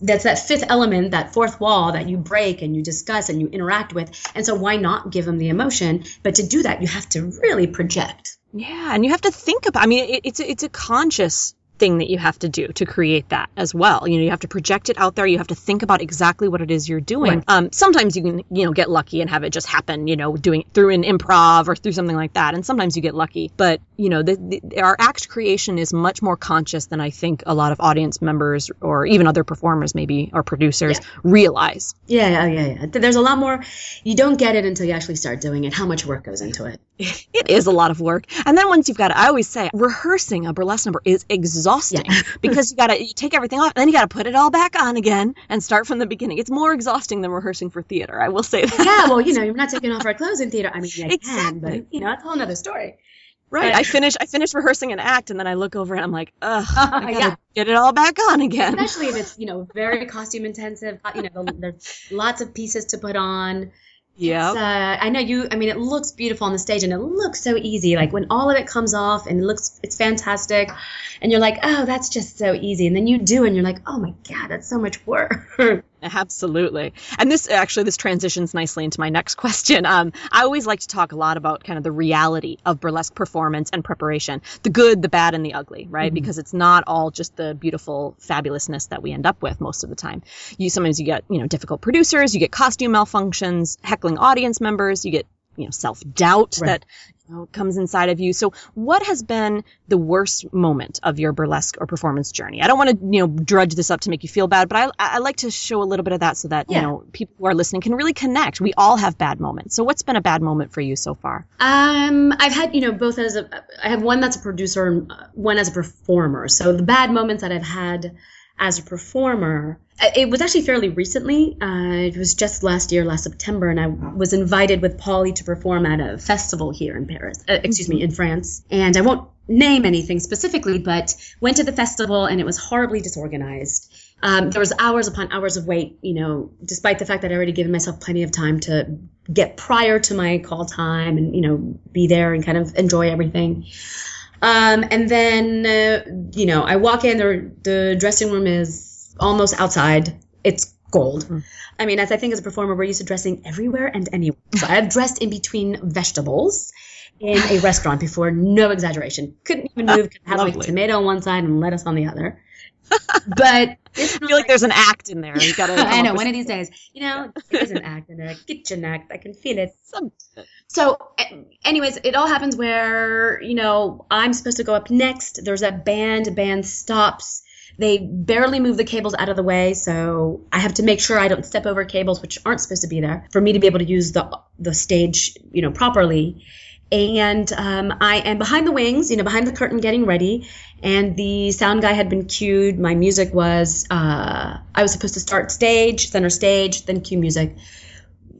Speaker 3: that's that fifth element, that fourth wall that you break and you discuss and you interact with. And so why not give them the emotion? But to do that, you have to really project.
Speaker 2: Yeah, and you have to think about. I mean, it, it's a, it's a conscious thing that you have to do to create that as well. You know, you have to project it out there. You have to think about exactly what it is you're doing. Right. Um, sometimes you can, you know, get lucky and have it just happen, you know, doing through an improv or through something like that. And sometimes you get lucky, but you know, the, the, our act creation is much more conscious than I think a lot of audience members or even other performers maybe or producers yeah. realize.
Speaker 3: Yeah, yeah, yeah, yeah. There's a lot more. You don't get it until you actually start doing it. How much work goes into it?
Speaker 2: It is a lot of work. And then once you've got it, I always say rehearsing a burlesque number is exhausting yeah. because you got to you take everything off, and then you got to put it all back on again and start from the beginning. It's more exhausting than rehearsing for theater. I will say that.
Speaker 3: Yeah, well, you know, you're not taking off our clothes in theater. I mean, yeah, exactly. can, but you know, it's a whole other story.
Speaker 2: Right. But, I finish I finish rehearsing an act and then I look over and I'm like, ugh, I gotta yeah. get it all back on again.
Speaker 3: Especially if it's, you know, very costume intensive. Uh, you know, there's lots of pieces to put on.
Speaker 2: Yeah.
Speaker 3: I know you. I mean, it looks beautiful on the stage, and it looks so easy. Like when all of it comes off, and it looks, it's fantastic, and you're like, oh, that's just so easy. And then you do, and you're like, oh my god, that's so much work.
Speaker 2: Absolutely. And this actually this transitions nicely into my next question. Um, I always like to talk a lot about kind of the reality of burlesque performance and preparation, the good, the bad, and the ugly, right? Mm-hmm. Because it's not all just the beautiful fabulousness that we end up with most of the time. You sometimes you get you know difficult producers, you get costume malfunctions, heckling audience members, you get you know self doubt right. that know, comes inside of you. So what has been the worst moment of your burlesque or performance journey? I don't want to, you know, drudge this up to make you feel bad, but I, I like to show a little bit of that so that, yeah. you know, people who are listening can really connect. We all have bad moments. So what's been a bad moment for you so far?
Speaker 3: Um, I've had, you know, both as a, I have one that's a producer and one as a performer. So the bad moments that I've had as a performer. Uh, it was actually fairly recently. Uh, it was just last year, last September, and I was invited with Polly to perform at a festival here in Paris. Uh, excuse me, in France. And I won't name anything specifically, but went to the festival and it was horribly disorganized. Um, there was hours upon hours of wait, you know, despite the fact that I already given myself plenty of time to get prior to my call time and, you know, be there and kind of enjoy everything. Um, and then, uh, you know, I walk in, the, the dressing room is almost outside. It's gold. Mm. I mean, as I think as a performer, we're used to dressing everywhere and anywhere. So I've dressed in between vegetables in a restaurant before, no exaggeration. Couldn't even move. Could had like tomato on one side and lettuce on the other. but
Speaker 2: I feel like there's an act in there. You gotta.
Speaker 3: I know. One of these days, you know, there's an act in there, a kitchen act. I can feel it. So, anyways, it all happens where you know I'm supposed to go up next. There's a band. Band stops. They barely move the cables out of the way, so I have to make sure I don't step over cables which aren't supposed to be there for me to be able to use the the stage, you know, properly and um, I am behind the wings, you know, behind the curtain getting ready. And the sound guy had been cued. My music was, uh, I was supposed to start stage, center stage, then cue music.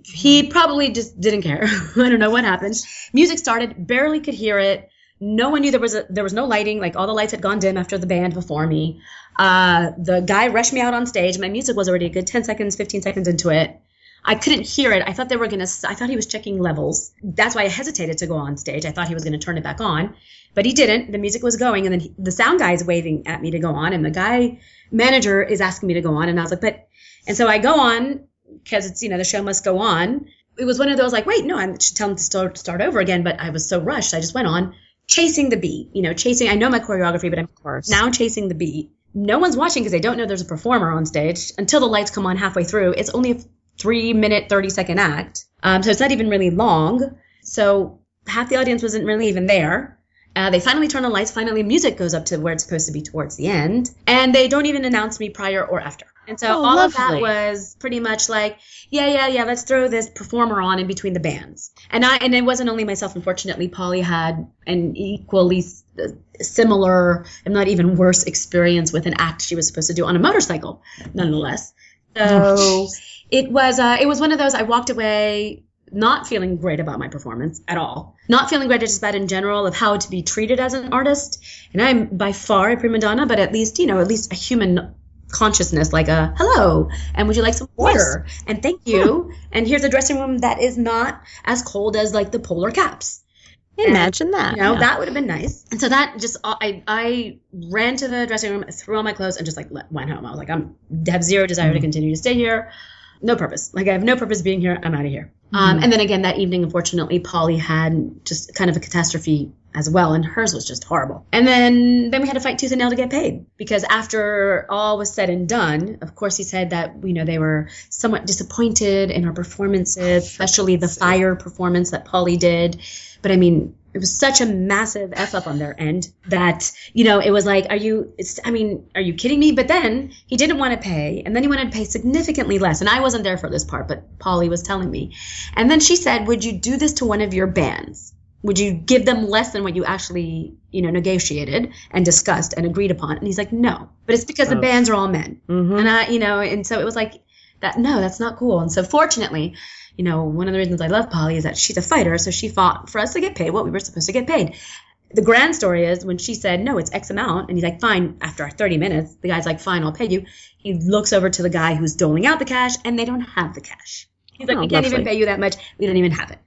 Speaker 3: He probably just didn't care. I don't know what happened. Music started, barely could hear it. No one knew there was a, there was no lighting. Like all the lights had gone dim after the band before me. Uh, the guy rushed me out on stage. My music was already a good 10 seconds, 15 seconds into it. I couldn't hear it. I thought they were going to, I thought he was checking levels. That's why I hesitated to go on stage. I thought he was going to turn it back on, but he didn't. The music was going and then he, the sound guy is waving at me to go on and the guy manager is asking me to go on. And I was like, but, and so I go on because it's, you know, the show must go on. It was one of those like, wait, no, I should tell him to start, start over again. But I was so rushed. I just went on chasing the beat, you know, chasing, I know my choreography, but I'm now chasing the beat no one's watching because they don't know there's a performer on stage until the lights come on halfway through. It's only a three minute, 30 second act. Um, so it's not even really long. So half the audience wasn't really even there. Uh, they finally turn the lights. Finally, music goes up to where it's supposed to be towards the end, and they don't even announce me prior or after. And so oh, all lovely. of that was pretty much like, yeah, yeah, yeah. Let's throw this performer on in between the bands. And I and it wasn't only myself. Unfortunately, Polly had an equally similar, if not even worse, experience with an act she was supposed to do on a motorcycle, nonetheless. So it was uh, it was one of those I walked away not feeling great about my performance at all. Not feeling great just about in general of how to be treated as an artist. And I'm by far a prima donna, but at least, you know, at least a human consciousness like a hello and would you like some water yes. and thank you and here's a dressing room that is not as cold as like the polar caps
Speaker 2: Imagine and, that.
Speaker 3: You know, yeah. that would have been nice. And so that just, I, I ran to the dressing room, threw on my clothes, and just like went home. I was like, I'm have zero desire mm-hmm. to continue to stay here no purpose. Like I have no purpose being here. I'm out of here. Mm-hmm. Um, and then again that evening, unfortunately, Polly had just kind of a catastrophe as well, and hers was just horrible. And then then we had to fight tooth and nail to get paid because after all was said and done, of course, he said that you know they were somewhat disappointed in our performances, especially the fire performance that Polly did. But I mean, it was such a massive f up on their end that you know it was like are you it's i mean are you kidding me but then he didn't want to pay and then he wanted to pay significantly less and i wasn't there for this part but polly was telling me and then she said would you do this to one of your bands would you give them less than what you actually you know negotiated and discussed and agreed upon? And he's like no. But it's because the bands are all men.
Speaker 2: Mm-hmm.
Speaker 3: and i you know and so it was like that no that's not cool. And so fortunately you know one of the reasons i love polly is that she's a fighter so she fought for us to get paid what we were supposed to get paid. The grand story is when she said no it's x amount and he's like fine after our 30 minutes the guy's like fine i'll pay you. He looks over to the guy who's doling out the cash and they don't have the cash. He's like
Speaker 2: Oh,
Speaker 3: we can't even pay you that much. We don't even have it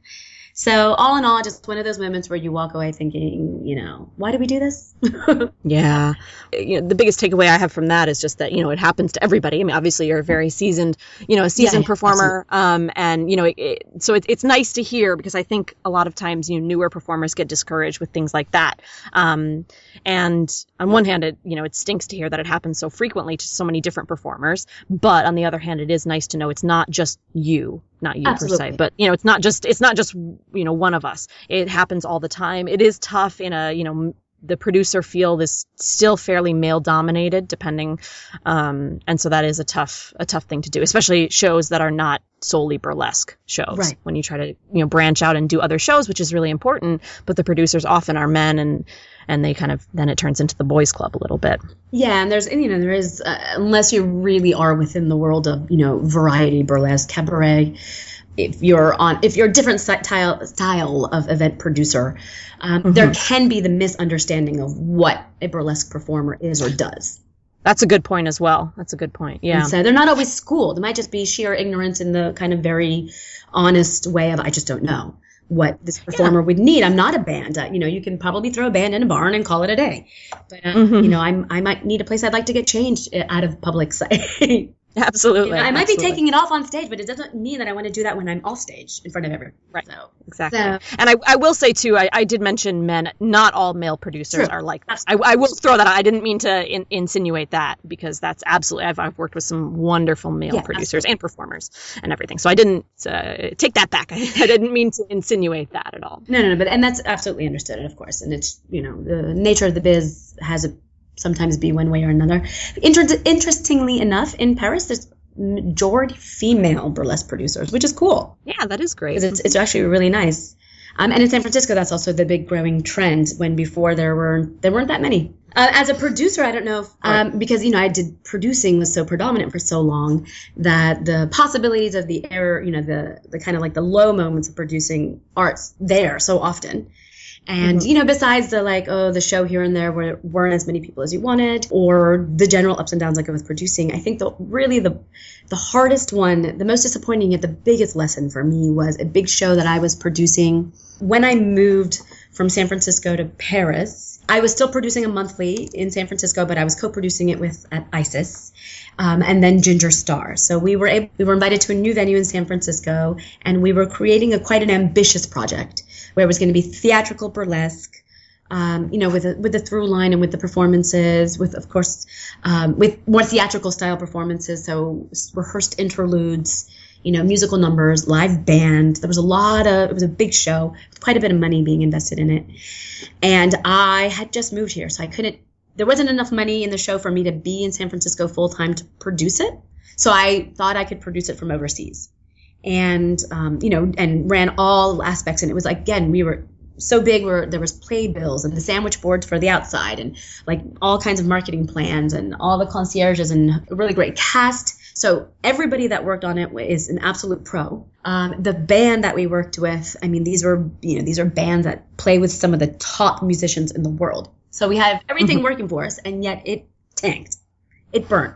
Speaker 3: so all in all just one of those moments where you walk away thinking you know why did we do this
Speaker 2: Yeah. You know, the biggest takeaway I have from that is just that, you know, it happens to everybody. I mean, obviously you're a very seasoned, you know, a seasoned
Speaker 3: yeah,
Speaker 2: performer. Um, and, you know, it, it, so it, it's nice to hear because I think a lot of times, you know, newer performers get discouraged with things like that. Um, and on one hand, it, you know, it stinks to hear that it happens so frequently to so many different performers. But on the other hand, it is nice to know it's not just you, not you per se, but, you know, it's not just, it's not just, you know, one of us. It happens all the time. It is tough in a, you know, the producer field is still fairly male dominated depending um, and so that is a tough a tough thing to do especially shows that are not solely burlesque shows
Speaker 3: Right.
Speaker 2: when you try to you know branch out and do other shows which is really important but the producers often are men and and they kind of then it turns into the boys club a little bit
Speaker 3: Yeah, and there's and, you know there is uh, unless you really are within the world of you know variety burlesque cabaret. If you're on if you're a different style style of event producer, um, there can be the misunderstanding of what a burlesque performer is or does.
Speaker 2: that's a good point as well that's a good point yeah
Speaker 3: And so they're not always schooled. It might just be sheer ignorance in the kind of very honest way of I just don't know what this performer would need. I'm not a band. Uh, you know, you can probably throw a band in a barn and call it a day. But uh,
Speaker 2: Mhm.
Speaker 3: you know, I'm I might need a place I'd like to get changed uh, out of public sight.
Speaker 2: absolutely
Speaker 3: You know, I might be taking it off on stage, but it doesn't mean that I want to do that when I'm off stage in front of everyone.
Speaker 2: Right.
Speaker 3: So,
Speaker 2: Exactly.
Speaker 3: So-
Speaker 2: and I, I will say too, I, I did mention men. Not all male producers
Speaker 3: True.
Speaker 2: are like that. I, I will throw that out. I didn't mean to in, insinuate that because that's absolutely. I've, I've worked with some wonderful male
Speaker 3: Yeah,
Speaker 2: producers and performers and everything. So I didn't uh, take that back. I, I didn't mean to insinuate that at all.
Speaker 3: no, no, no, but and that's absolutely understood, of course. And it's you know the nature of the biz has it sometimes be one way or another. Inter- interestingly enough, in Paris, there's majority female burlesque producers, which is cool
Speaker 2: Yeah, that is great.
Speaker 3: it's it's actually really nice. Um, and in San Francisco, that's also the big growing trend. When before there were there weren't that many. Uh, as a producer, I don't know if, um, because you know I did producing was so predominant for so long that the possibilities of the error, you know, the the kind of like the low moments of producing arts there so often. And you know, besides the like, oh, the show here and there were, weren't as many people as you wanted, or the general ups and downs like with producing, I think the really the the hardest one, the most disappointing yet the biggest lesson for me was a big show that I was producing when I moved from San Francisco to Paris. I was still producing a monthly in San Francisco, but I was co-producing it with at Isis, um, and then Ginger Star. So we were able, we were invited to a new venue in San Francisco, and we were creating a quite an ambitious project where it was going to be theatrical burlesque, um, you know, with a, with the through line and with the performances, with of course, um, with more theatrical style performances, so rehearsed interludes, you know, musical numbers, live band. There was a lot of it was a big show, quite a bit of money being invested in it, and I had just moved here, so I couldn't. There wasn't enough money in the show for me to be in San Francisco full time to produce it, so I thought I could produce it from overseas and um, you know and ran all aspects. And it was like again we were so big where there was playbills and the sandwich boards for the outside and like all kinds of marketing plans and all the concierges and a really great cast. So everybody that worked on it is an absolute pro. Um, the band that we worked with i mean these were you know these are bands that play with some of the top musicians in the world. So we have everything working for us and yet it tanked. It burnt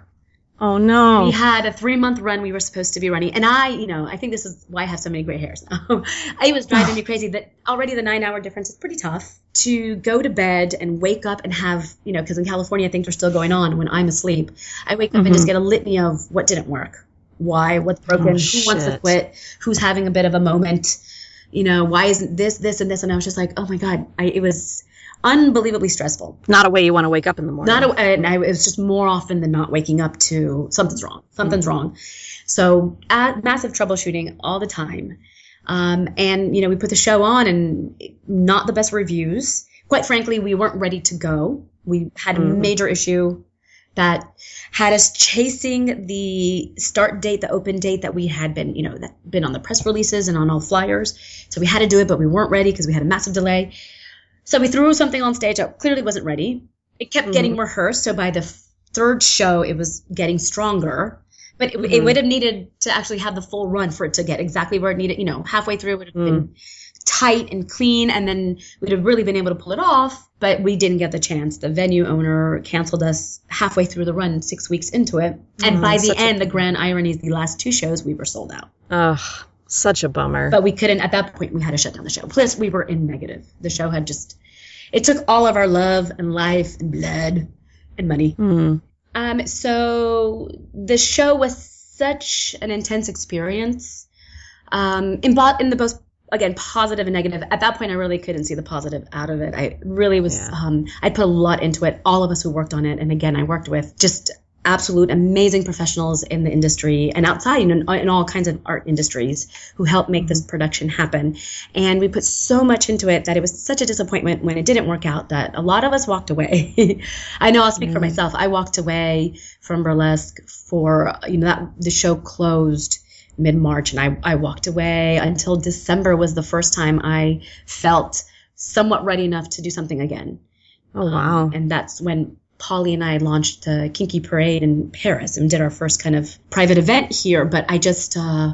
Speaker 2: oh no.
Speaker 3: we had a three month run we were supposed to be running. And I, you know, I think this is why I have so many gray hairs. it was driving me crazy that already the nine hour difference is pretty tough to go to bed and wake up and have, you know, because in California things are still going on when I'm asleep. I wake up and just mm-hmm. get a litany of what didn't work, why, what's broken,
Speaker 2: Oh,
Speaker 3: who wants to quit, who's having a bit of a moment. you know, why isn't this, this, and this? And I was just like, oh my God, I, it was unbelievably stressful.
Speaker 2: Not a way you want to wake up in the morning.
Speaker 3: Not a, and I, it was just more often than not waking up to something's wrong, something's mm-hmm. wrong. So at massive troubleshooting all the time. Um, and, you know, we put the show on and not the best reviews. Quite frankly, we weren't ready to go. We had mm-hmm. a major issue that had us chasing the start date, the open date that we had been, you know, that been on the press releases and on all flyers. So we had to do it, but we weren't ready because we had a massive delay. So we threw something on stage that clearly wasn't ready. It kept mm-hmm. getting rehearsed. So by the third show, it was getting stronger. But it, mm-hmm. it, would have needed to actually have the full run for it to get exactly where it needed. You know, halfway through it would have mm. been tight and clean, and then we'd have really been able to pull it off. But we didn't get the chance. The venue owner canceled us halfway through the run, six weeks into it, and mm, by the end, a- the grand irony is the last two shows we were sold out.
Speaker 2: Ugh, such a bummer.
Speaker 3: But we couldn't. At that point, we had to shut down the show. Plus, we were in negative. The show had just. It took all of our love and life and blood and money.
Speaker 2: Mm.
Speaker 3: Um, so the show was such an intense experience. Um, in, in the most again positive and negative at that point i really couldn't see the positive out of it i really was yeah. um, i put a lot into it all of us who worked on it and again i worked with just absolute amazing professionals in the industry and outside you know, in all kinds of art industries who helped make this mm-hmm. production happen and we put so much into it that it was such a disappointment when it didn't work out that a lot of us walked away i know i'll speak mm-hmm. for myself i walked away from burlesque for you know that the show closed mid March, and I, I walked away until December was the first time I felt somewhat ready enough to do something again.
Speaker 2: Oh wow!
Speaker 3: Um, and that's when Polly and I launched the Kinky Parade in Paris and did our first kind of private event here. But I just uh,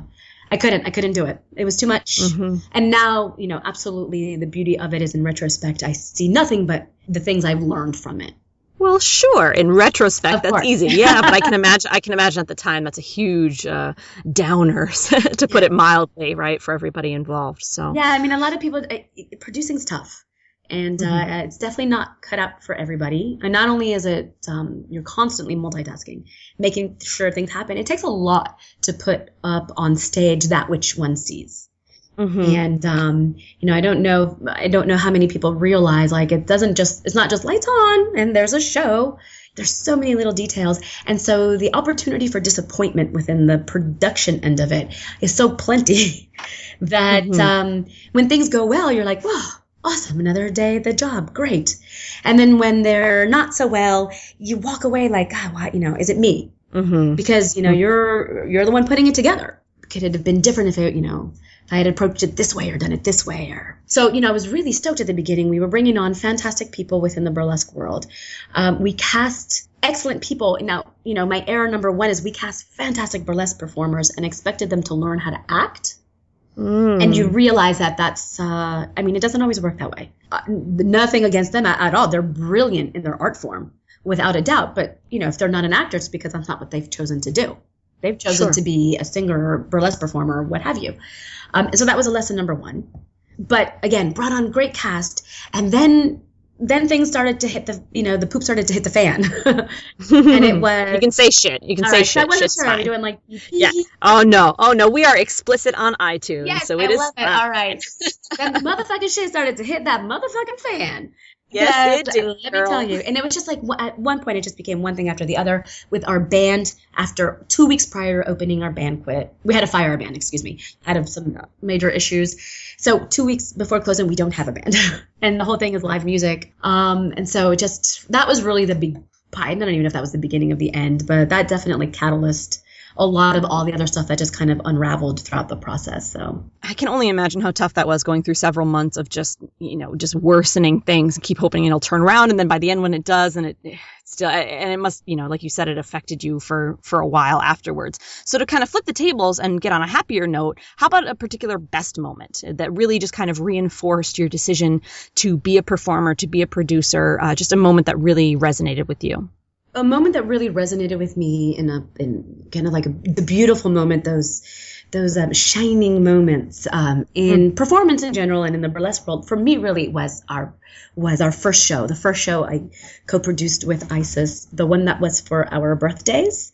Speaker 3: I couldn't I couldn't do it. It was too much. Mm-hmm. And now you know absolutely the beauty of it is in retrospect I see nothing but the things I've learned from it.
Speaker 2: Well, sure. In retrospect, of that's course. easy. Yeah, but I can imagine. I can imagine at the time that's a huge uh, downer, to put it mildly, right, for everybody involved. So
Speaker 3: yeah, I mean, a lot of people uh, producing's tough, and uh, mm-hmm. uh, it's definitely not cut out for everybody. And not only is it um, you're constantly multitasking, making sure things happen. It takes a lot to put up on stage that which one sees. Mm-hmm. And um, you know, I don't know, I don't know how many people realize like it doesn't just, it's not just lights on and there's a show. There's so many little details, and so the opportunity for disappointment within the production end of it is so plenty that mm-hmm. um, when things go well, you're like, "Wow, awesome! Another day the job, great." And then when they're not so well, you walk away like, "God, why? You know, is it me?"
Speaker 2: Mm-hmm.
Speaker 3: Because you know you're you're the one putting it together. Could it have been different if it, you know, I had approached it this way or done it this way or so you know I was really stoked at the beginning. We were bringing on fantastic people within the burlesque world. Um, we cast excellent people. Now you know my error number one is we cast fantastic burlesque performers and expected them to learn how to act. Mm. And you realize that that's, uh, I mean, it doesn't always work that way. Uh, nothing against them at, at all. They're brilliant in their art form, without a doubt. But, you know, if they're not an actor, it's because that's not what they've chosen to do. They've chosen sure. to be a singer, burlesque performer, what have you. Um, so that was a lesson number one. But again, brought on great cast, and then then things started to hit the you know the poop started to hit the fan, and it was
Speaker 2: you can say shit you can say right, shit. I
Speaker 3: wasn't sure. Are doing like
Speaker 2: yeah? Oh no, oh no, we are explicit on iTunes,
Speaker 3: yes,
Speaker 2: so
Speaker 3: it
Speaker 2: I
Speaker 3: is. Love it. All right, then the motherfucking shit started to hit that motherfucking fan.
Speaker 2: Yes, it did.
Speaker 3: Let me tell you. And it was just like at one point, it just became one thing after the other. With our band, after two weeks prior to opening our band quit, we had to fire our band. Excuse me, out of some major issues. So two weeks before closing, we don't have a band, and the whole thing is live music. Um, and so just that was really the big. Pie. I don't even know if that was the beginning of the end, but that definitely catalyst a lot of all the other stuff that just kind of unraveled throughout the process. So
Speaker 2: I can only imagine how tough that was going through several months of just, you know, just worsening things and keep hoping it'll turn around. And then by the end, when it does, and it still, and it must, you know, like you said, it affected you for, for a while afterwards. So to kind of flip the tables and get on a happier note, how about a particular best moment that really just kind of reinforced your decision to be a performer, to be a producer, uh, just a moment that really resonated with you?
Speaker 3: A moment that really resonated with me in a in kind of like a, the beautiful moment those those um, shining moments um, in mm. performance in general and in the burlesque world. For me really was our was our first show. The first show i co-produced with isis the one that was for our birthdays.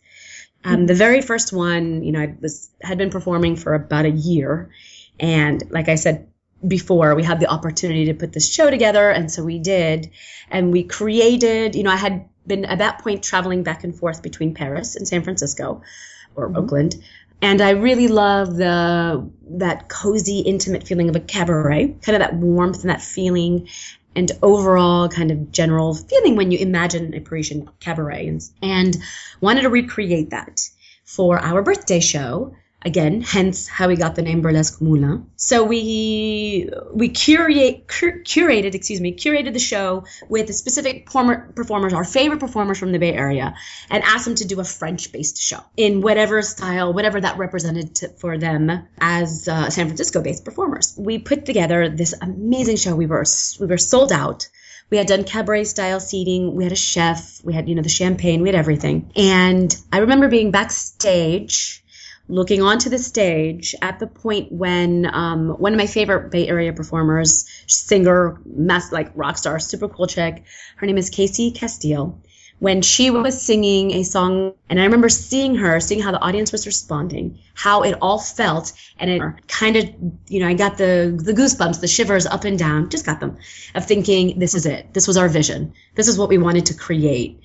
Speaker 3: Um, mm. the very first one you know i was had been performing for about a year. And like i said before we had the opportunity to put this show together. And so we did. And we created you know i had been at that point traveling back and forth between paris and san francisco or mm-hmm. oakland and i really love the that cozy intimate feeling of a cabaret kind of that warmth and that feeling and overall kind of general feeling when you imagine a parisian cabaret and, and wanted to recreate that for our birthday show again hence how we got the name burlesque moulin. So we we curate cur- curated excuse me curated the show with specific performer, performers our favorite performers from the bay area and asked them to do a french based show in whatever style whatever that represented to, for them as uh, san francisco based performers. We put together this amazing show. We were we were sold out. We had done cabaret style seating. We had a chef. We had you know the champagne. We had everything. And i remember being backstage looking onto the stage at the point when um, one of my favorite Bay Area performers, singer, mass like rock star, super cool chick, her name is Casey Castile. When she was singing a song, and I remember seeing her, seeing how the audience was responding, how it all felt, and it kind of, you know, I got the the goosebumps, the shivers up and down, just got them, of thinking, this is it. This was our vision. This is what we wanted to create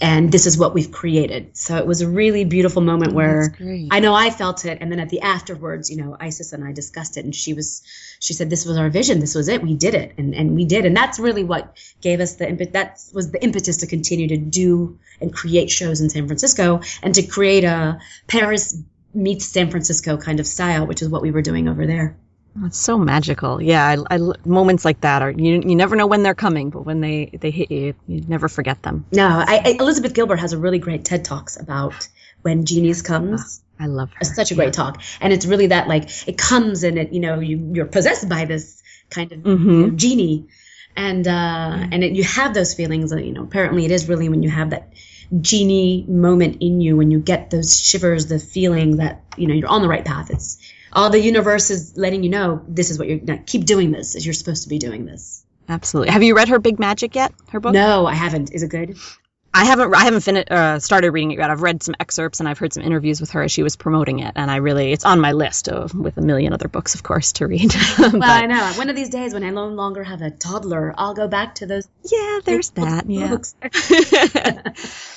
Speaker 3: and this is what we've created. So it was a really beautiful moment where I know I felt it, and then at the afterwards, you know, Isis and I discussed it, and she was, she said, "This was our vision. This was it. We did it, and and we did, and that's really what gave us the impetus. That was the impetus to continue to do and create shows in San Francisco, and to create a Paris meets San Francisco kind of style, which is what we were doing over there.
Speaker 2: It's so magical. Yeah, I, I, moments like that are you, you never know when they're coming, but when they they hit you, you never forget them.
Speaker 3: No, I, Elizabeth Gilbert has a really great TED talks about when genius comes.
Speaker 2: Oh, I love her.
Speaker 3: It's such a great yeah. talk, and it's really that like it comes and it you know you you're possessed by this kind of mm-hmm. you know, genie, and uh mm-hmm. and it, you have those feelings. You know, apparently it is really when you have that genie moment in you when you get those shivers, the feeling that you know you're on the right path. It's all the universe is letting you know this is what you're keep doing this as you're supposed to be doing this.
Speaker 2: Absolutely. Have you read her Big Magic yet? Her book?
Speaker 3: No, I haven't. Is it good?
Speaker 2: I haven't. I haven't finished. Uh, started reading it yet. I've read some excerpts and I've heard some interviews with her as she was promoting it, and I really, it's on my list of with a million other books, of course, to read.
Speaker 3: well, I know. One of these days, when I no longer have a toddler, I'll go back to those.
Speaker 2: Yeah, there's that. Yeah.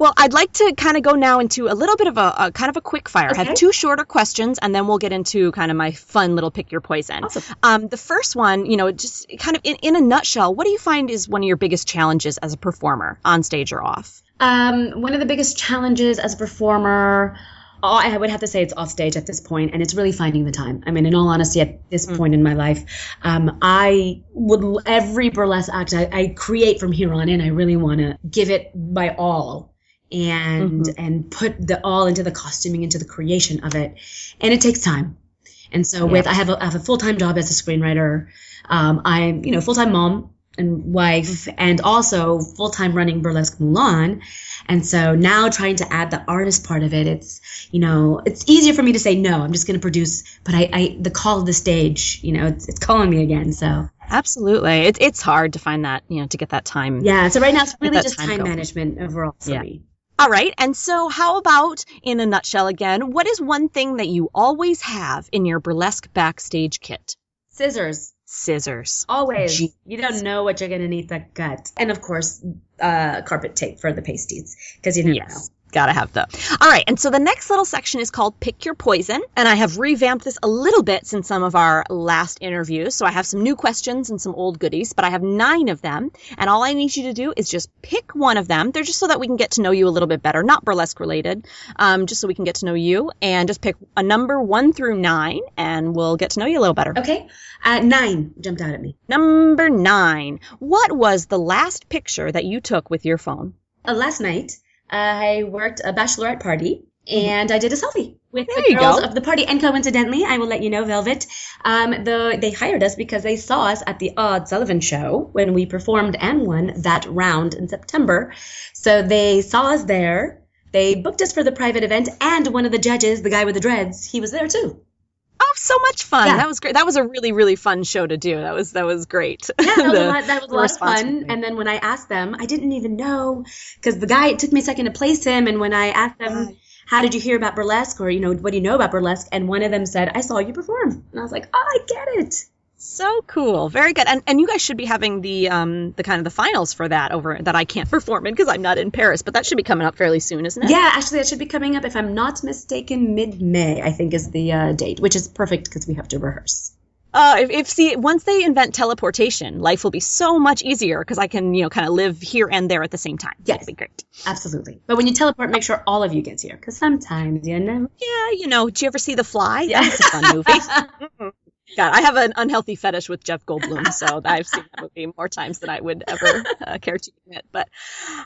Speaker 2: Well, I'd like to kind of go now into a little bit of a, a kind of a quick fire. Okay. I have two shorter questions, and then we'll get into kind of my fun little pick your poison.
Speaker 3: Awesome.
Speaker 2: Um, the first one, you know, just kind of in, in a nutshell, what do you find is one of your biggest challenges as a performer, on stage or off?
Speaker 3: Um, one of the biggest challenges as a performer. I would have to say it's off stage at this point, and it's really finding the time. I mean, in all honesty, at this mm. point in my life, um, I would every burlesque act I, I, create from here on in, I really want to give it my all and mm-hmm. and put the all into the costuming into the creation of it. And it takes time. And so yeah. with i have a, I have a full-time job as a screenwriter. Um, i'm you know full-time mom and wife and also full-time running burlesque moulin and so now trying to add the artist part of it it's you know it's easier for me to say no i'm just going to produce but I, I the call of the stage you know it's, it's calling me again so.
Speaker 2: Absolutely. It's it's hard to find that you know to get that time.
Speaker 3: Yeah so right now it's really just time, time management overall for yeah. me
Speaker 2: all right. And so, how about in a nutshell again, what is one thing that you always have in your burlesque backstage kit?
Speaker 3: Scissors.
Speaker 2: Scissors.
Speaker 3: Always. Jeez. You don't know what you're going to need to cut. And of course, uh, carpet tape for the pasties because you never yes. know.
Speaker 2: Gotta have the. All right, and so the next little section is called Pick Your Poison, and I have revamped this a little bit since some of our last interviews. So I have some new questions and some old goodies, but I have nine of them, and all I need you to do is just pick one of them. They're just so that we can get to know you a little bit better, not burlesque related, um, just so we can get to know you, and just pick a number one through nine, and we'll get to know you a little better.
Speaker 3: Okay, uh, nine jumped out at me.
Speaker 2: Number nine. What was the last picture that you took with your phone?
Speaker 3: Uh, last night. I worked a bachelorette party and I did a selfie with there the girls of the party. And coincidentally, I will let you know, Velvet, um, the, they hired us because they saw us at the Odd Sullivan show when we performed and won that round in September. So they saw us there. They booked us for the private event, and one of the judges, the guy with the dreads, he was there too.
Speaker 2: Oh, so much fun! Yeah. That was great. That was a really, really fun show to do. That was that was great.
Speaker 3: Yeah, that, was, a lot, that was a lot of fun. And then when I asked them, I didn't even know because the guy it took me a second to place him. And when I asked them, "How did you hear about burlesque?" or you know, "What do you know about burlesque?" and one of them said, "I saw you perform," and I was like, "Oh, I get it."
Speaker 2: So cool, very good, and and you guys should be having the um the kind of the finals for that over that I can't perform in because I'm not in Paris, but that should be coming up fairly soon, isn't it?
Speaker 3: Yeah, actually, that should be coming up if I'm not mistaken. Mid May, I think, is the uh, date, which is perfect because we have to rehearse.
Speaker 2: Uh, if, if see once they invent teleportation, life will be so much easier because I can you know kind of live here and there at the same time.
Speaker 3: Yes.
Speaker 2: That'd be great.
Speaker 3: Absolutely. But when you teleport, make sure all of you gets here because sometimes you know.
Speaker 2: Yeah, you know, do you ever see The Fly? Yeah. That's a fun movie. God, I have an unhealthy fetish with Jeff Goldblum, so I've seen that movie more times than I would ever uh, care to admit. But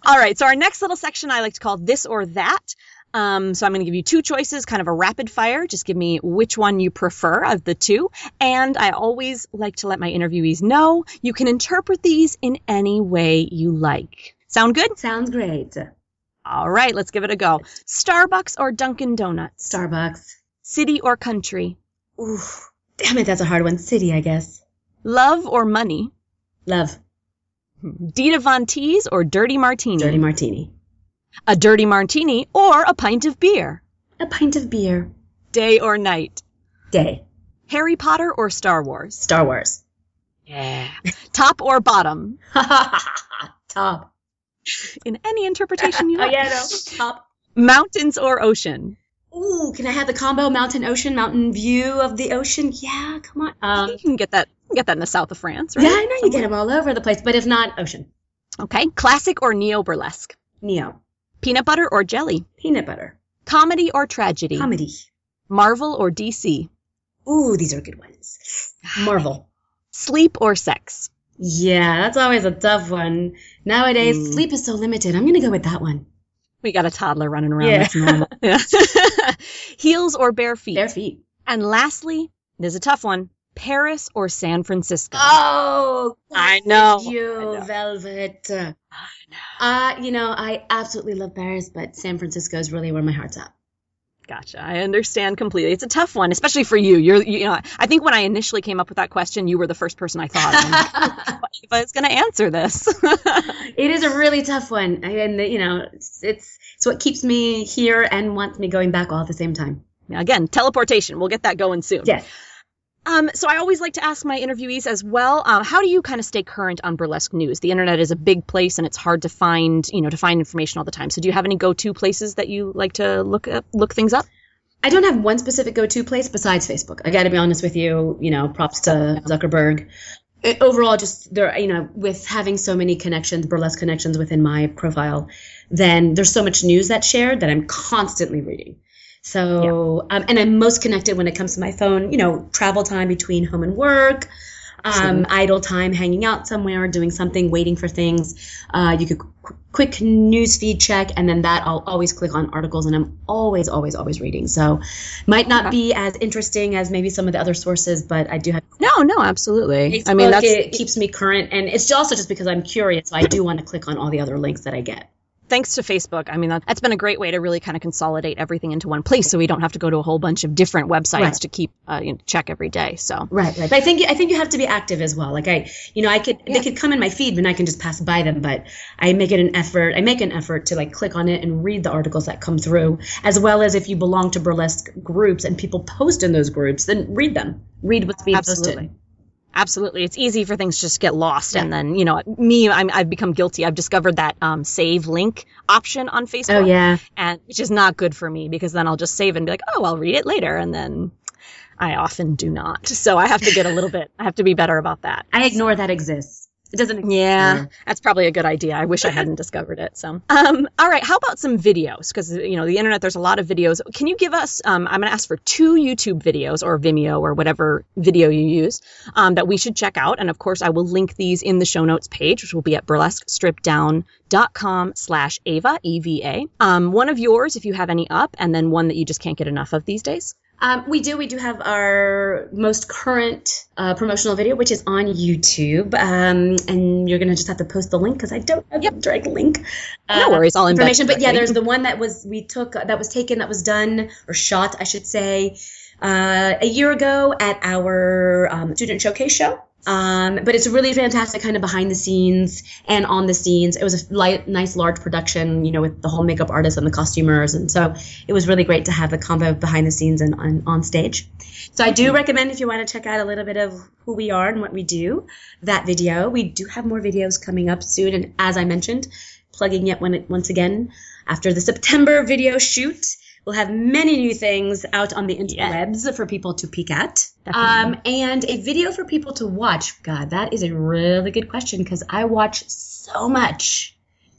Speaker 2: all right, so our next little section I like to call this or that. Um, so I'm going to give you two choices, kind of a rapid fire. Just give me which one you prefer of the two. And I always like to let my interviewees know you can interpret these in any way you like. Sound good?
Speaker 3: Sounds great.
Speaker 2: All right, let's give it a go. Starbucks or Dunkin' Donuts?
Speaker 3: Starbucks.
Speaker 2: City or country?
Speaker 3: Ooh, damn it, that's a hard one. City, I guess.
Speaker 2: Love or money?
Speaker 3: Love.
Speaker 2: Dita Von Teese or Dirty Martini?
Speaker 3: Dirty martini.
Speaker 2: A dirty martini or a pint of beer?
Speaker 3: A pint of beer.
Speaker 2: Day or night?
Speaker 3: Day.
Speaker 2: Harry Potter or Star Wars?
Speaker 3: Star Wars.
Speaker 2: Yeah. Top or bottom?
Speaker 3: Top.
Speaker 2: In any interpretation you
Speaker 3: Oh
Speaker 2: like.
Speaker 3: yeah, no. Top.
Speaker 2: Mountains or ocean?
Speaker 3: Ooh, can I have the combo mountain ocean, mountain view of the ocean? Yeah, come on. Um,
Speaker 2: you can get that you can get that in the south of France, right?
Speaker 3: yeah, I know you get them all over the place, but if not, ocean.
Speaker 2: Okay. Classic or neo burlesque?
Speaker 3: Neo.
Speaker 2: Peanut butter or jelly?
Speaker 3: Peanut butter.
Speaker 2: Comedy or tragedy?
Speaker 3: Comedy.
Speaker 2: Marvel or DC?
Speaker 3: Ooh, these are good ones. Marvel.
Speaker 2: Sleep or sex?
Speaker 3: Yeah, that's always a tough one. Nowadays,
Speaker 2: Mm.
Speaker 3: sleep is so limited. I'm gonna go with that one.
Speaker 2: We got a toddler running around.
Speaker 3: Yeah.
Speaker 2: That's normal. Yeah. Heels or bare feet?
Speaker 3: Bare feet.
Speaker 2: And lastly, there's a tough one. Paris or San Francisco?
Speaker 3: Oh,
Speaker 2: I know,
Speaker 3: You,
Speaker 2: I know.
Speaker 3: Velvet. Uh, you know, I absolutely love Paris, but San Francisco is really where my heart's at.
Speaker 2: Gotcha. I understand completely. It's a tough one, especially for you. You're, you know, I think when I initially came up with that question, you were the first person I thought. I'm Eva is going to answer this.
Speaker 3: It is a really tough one, and you know, it's, it's it's what keeps me here and wants me going back all at the same time.
Speaker 2: Again, teleportation. We'll get that going soon.
Speaker 3: Yes.
Speaker 2: Um, so I always like to ask my interviewees as well, um, how do you kind of stay current on burlesque news? The internet is a big place and it's hard to find, you know, to find information all the time. So do you have any go-to places that you like to look up, look things up?
Speaker 3: I don't have one specific go-to place besides Facebook. I got to be honest with you. You know, props to Zuckerberg. Uh, Overall, just there, you know, with having so many connections, burlesque connections within my profile, then there's so much news that's shared that I'm constantly reading. So, um, and I'm most connected when it comes to my phone. You know, travel time between home and work, um, idle time, hanging out somewhere, doing something, waiting for things. Uh, you could qu- quick news feed check, and then that I'll always click on articles, and I'm always, always, always reading. So, might not be as interesting as maybe some of the other sources, but I do have.
Speaker 2: No, no, absolutely.
Speaker 3: Facebook,
Speaker 2: I mean, that's
Speaker 3: it keeps me current, and it's also just because I'm curious. So I do want to click on all the other links that I get.
Speaker 2: Thanks to Facebook. I mean, that, that's been a great way to really kind of consolidate everything into one place, so we don't have to go to a whole bunch of different websites
Speaker 3: Right.
Speaker 2: to keep uh, you know, check every day. So
Speaker 3: Right, right. But I think I think you have to be active as well. Like I, you know, I could
Speaker 2: Yeah.
Speaker 3: they could come in my feed, and I can just pass by them. But I make it an effort. I make an effort to like click on it and read the articles that come through, as well as if you belong to burlesque groups and people post in those groups, then read them. Read what's being
Speaker 2: Absolutely.
Speaker 3: posted.
Speaker 2: Absolutely. It's easy for things to just get lost.
Speaker 3: Yeah.
Speaker 2: And then, you know, me, I'm, I've become guilty. I've discovered that um, save link option on Facebook.
Speaker 3: Oh yeah,
Speaker 2: And which is not good for me because then I'll just save and be like, oh, I'll read it later. And then I often do not. So I have to get a little bit, I have to be better about that.
Speaker 3: I ignore that exists. It doesn't. Exist
Speaker 2: Yeah, that's probably a good idea. I wish I hadn't discovered it. So, um, all right. How about some videos? Because you know the internet, there's a lot of videos. Can you give us? Um, I'm going to ask for two YouTube videos or Vimeo or whatever video you use um, that we should check out. And of course, I will link these in the show notes page, which will be at burlesquestrippeddown.com slash Eva E V A. Um, one of yours, if you have any up, and then one that you just can't get enough of these days.
Speaker 3: Um, we do. We do have our most current uh, promotional video, which is on YouTube, um, and you're gonna just have to post the link because I don't have the direct link.
Speaker 2: No
Speaker 3: uh,
Speaker 2: worries, I'll
Speaker 3: information. But yeah, there's the one that was we took that was taken that was done or shot, I should say, uh, a year ago at our um, student showcase show. Um, but it's really fantastic, kind of behind the scenes and on the scenes. It was a light, nice, large production, you know, with the whole makeup artists and the costumers, and so it was really great to have the combo behind the scenes and on, on stage. So I do recommend if you want to check out a little bit of who we are and what we do, that video. We do have more videos coming up soon, and as I mentioned, plugging it when it, once again after the September video shoot. We'll have many new things out on the interwebs for people to peek at. Um, and a video for people to watch. God, that is a really good question because I watch so much.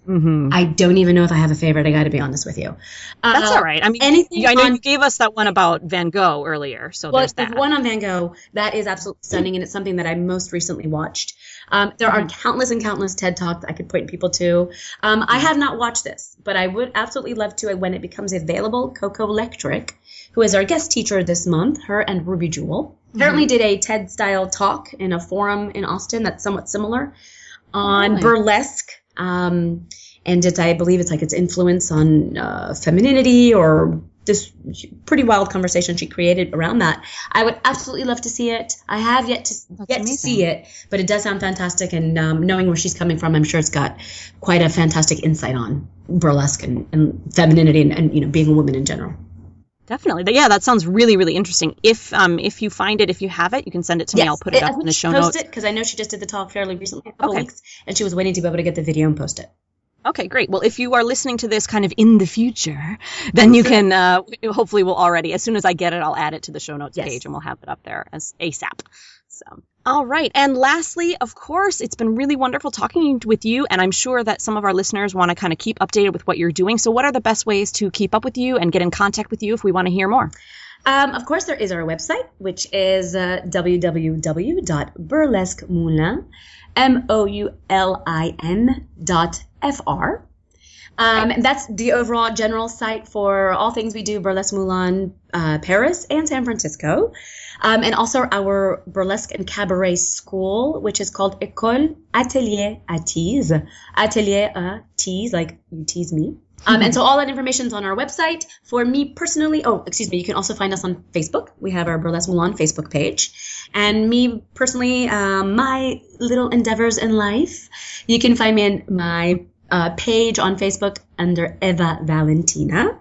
Speaker 2: Mm-hmm.
Speaker 3: I don't even know if I have a favorite. I got to be honest with you.
Speaker 2: That's
Speaker 3: Uh,
Speaker 2: all right. I mean,
Speaker 3: anything
Speaker 2: I know
Speaker 3: on-
Speaker 2: you gave us that one about Van Gogh earlier, so
Speaker 3: Well,
Speaker 2: there's
Speaker 3: the
Speaker 2: that.
Speaker 3: one on Van Gogh that is absolutely stunning, and it's something that I most recently watched. Um, there are countless and countless TED talks I could point people to. Um, I have not watched this, but I would absolutely love to when it becomes available. Coco Lectric, who is our guest teacher this month, her and Ruby Jewel, apparently did a TED style talk in a forum in Austin that's somewhat similar on
Speaker 2: Really?
Speaker 3: burlesque. Um, and it's, I believe it's like its influence on uh, femininity or this pretty wild conversation she created around that. I would absolutely love to see it. I have yet to
Speaker 2: That's
Speaker 3: yet to see it, but it does sound fantastic. And um, knowing where she's coming from, I'm sure it's got quite a fantastic insight on burlesque and, and femininity and, and you know being a woman in general.
Speaker 2: Definitely. Yeah, that sounds really, really interesting. If um if you find it, if you have it, you can send it to me. I'll put it up in the show notes.
Speaker 3: because I know she just did the talk fairly recently, a couple
Speaker 2: Okay.
Speaker 3: weeks, and she was waiting to be able to get the video and post it.
Speaker 2: Okay, great. Well, if you are listening to this kind of in the future, then you can uh, hopefully we'll already as soon as I get it, I'll add it to the show notes
Speaker 3: Yes.
Speaker 2: page and we'll have it up there as ASAP. So, all right. And lastly, of course, it's been really wonderful talking with you, and I'm sure that some of our listeners want to kind of keep updated with what you're doing. So, what are the best ways to keep up with you and get in contact with you if we want to hear more?
Speaker 3: Um, of course, there is our website, which is uh, www.burlesquemoulin, M-O-U-L-I-N dot F-R. Um, and that's the overall general site for all things we do, Burlesque Moulin, uh, Paris and San Francisco. Um, and also our burlesque and cabaret school, which is called École Atelier à Tease. Atelier à Tease, like you tease me. Um, and so all that information is on our website. For me personally, oh, excuse me, you can also find us on Facebook. We have our Burlesque Moulin Facebook page. And me personally, um, my little endeavors in life, you can find me in my uh, page on Facebook under Eva Valentina.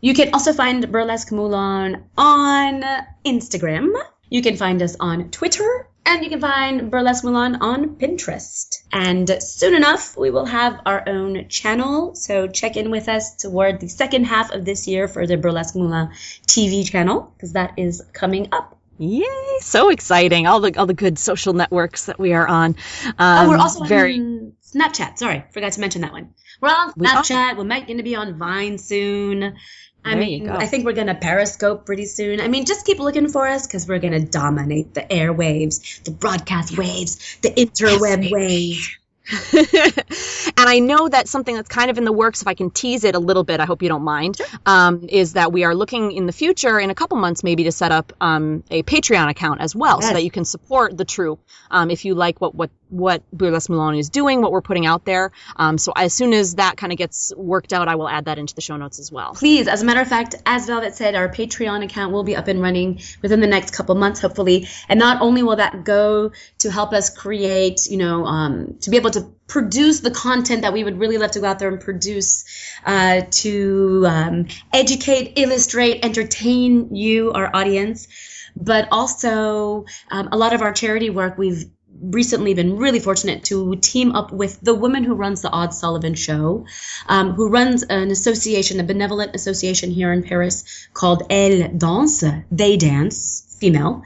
Speaker 3: You can also find Burlesque Moulin on Instagram. You can find us on Twitter. And you can find Burlesque Moulin on Pinterest. And soon enough, we will have our own channel. So check in with us toward the second half of this year for the Burlesque Moulin TV channel, because that is coming up.
Speaker 2: Yay! So exciting! All the all the good social networks that we are on. Um,
Speaker 3: Oh, we're also
Speaker 2: very.
Speaker 3: Snapchat. Sorry, forgot to mention that one. We're on
Speaker 2: We.
Speaker 3: Snapchat. We're might going to be on Vine soon. I
Speaker 2: There you
Speaker 3: mean,
Speaker 2: go.
Speaker 3: I think we're going to Periscope pretty soon. I mean, just keep looking for us because we're going to dominate the airwaves, the broadcast waves, the interweb waves.
Speaker 2: and I know that something that's kind of in the works, if I can tease it a little bit, I hope you don't mind, um, is that we are looking in the future, in a couple months maybe, to set up um, a Patreon account as well, so that you can support the troupe um, if you like what what what Burlesque Moulin is doing, what we're putting out there. Um, so as soon as that kind of gets worked out, I will add that into the show notes as well.
Speaker 3: Please, as a matter of fact, as Velvet said, our Patreon account will be up and running within the next couple months, hopefully. And not only will that go to help us create, you know, um, to be able to produce the content that we would really love to go out there and produce uh, to um, educate, illustrate, entertain you, our audience, but also um, a lot of our charity work we've recently been really fortunate to team up with the woman who runs the Odd Sullivan Show, um, who runs an association, a benevolent association here in Paris called Elle Danse, They Dance, female.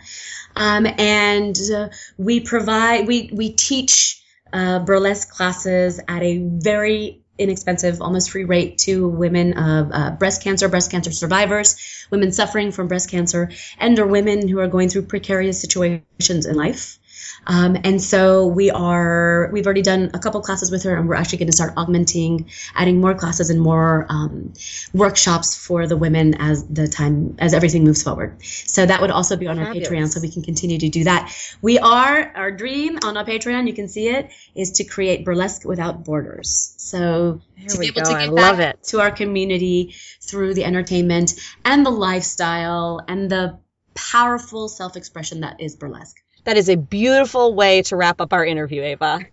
Speaker 3: Um, and uh, we provide, we, we teach uh, burlesque classes at a very inexpensive, almost free rate to women of uh, breast cancer, breast cancer survivors, women suffering from breast cancer, and or women who are going through precarious situations in life. Um, and so we are, we've already done a couple classes with her and we're actually going to start augmenting, adding more classes and more, um, workshops for the women as the time, as everything moves forward. So that would also be on our Patreon so we can continue to do that. We are, our dream on our Patreon, you can see it, is to create burlesque without borders. So to
Speaker 2: we
Speaker 3: be able
Speaker 2: go.
Speaker 3: to
Speaker 2: I
Speaker 3: give
Speaker 2: love it.
Speaker 3: to our community through the entertainment and the lifestyle and the powerful self-expression that is burlesque.
Speaker 4: That is a beautiful way to wrap up our interview, Eva.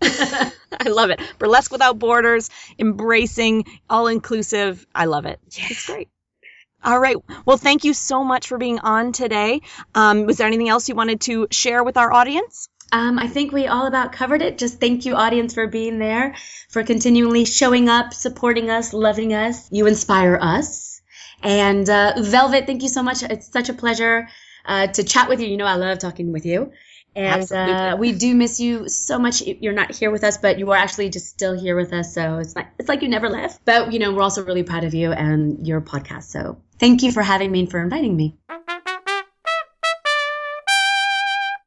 Speaker 4: I love it. Burlesque without borders, embracing, all inclusive. I love it. Yes. It's great. All right. Well, thank you so much for being on today. Um, was there anything else you wanted to share with our audience?
Speaker 3: Um, I think we all about covered it. Just thank you, audience, for being there, for continually showing up, supporting us, loving us. You inspire us. And uh, Velvet, thank you so much. It's such a pleasure uh, to chat with you. You know, I love talking with you. And uh, we do miss you so much. You're not here with us, but you are actually just still here with us. So it's like it's like you never left. But you know, we're also really proud of you and your podcast. So thank you for having me and for inviting me.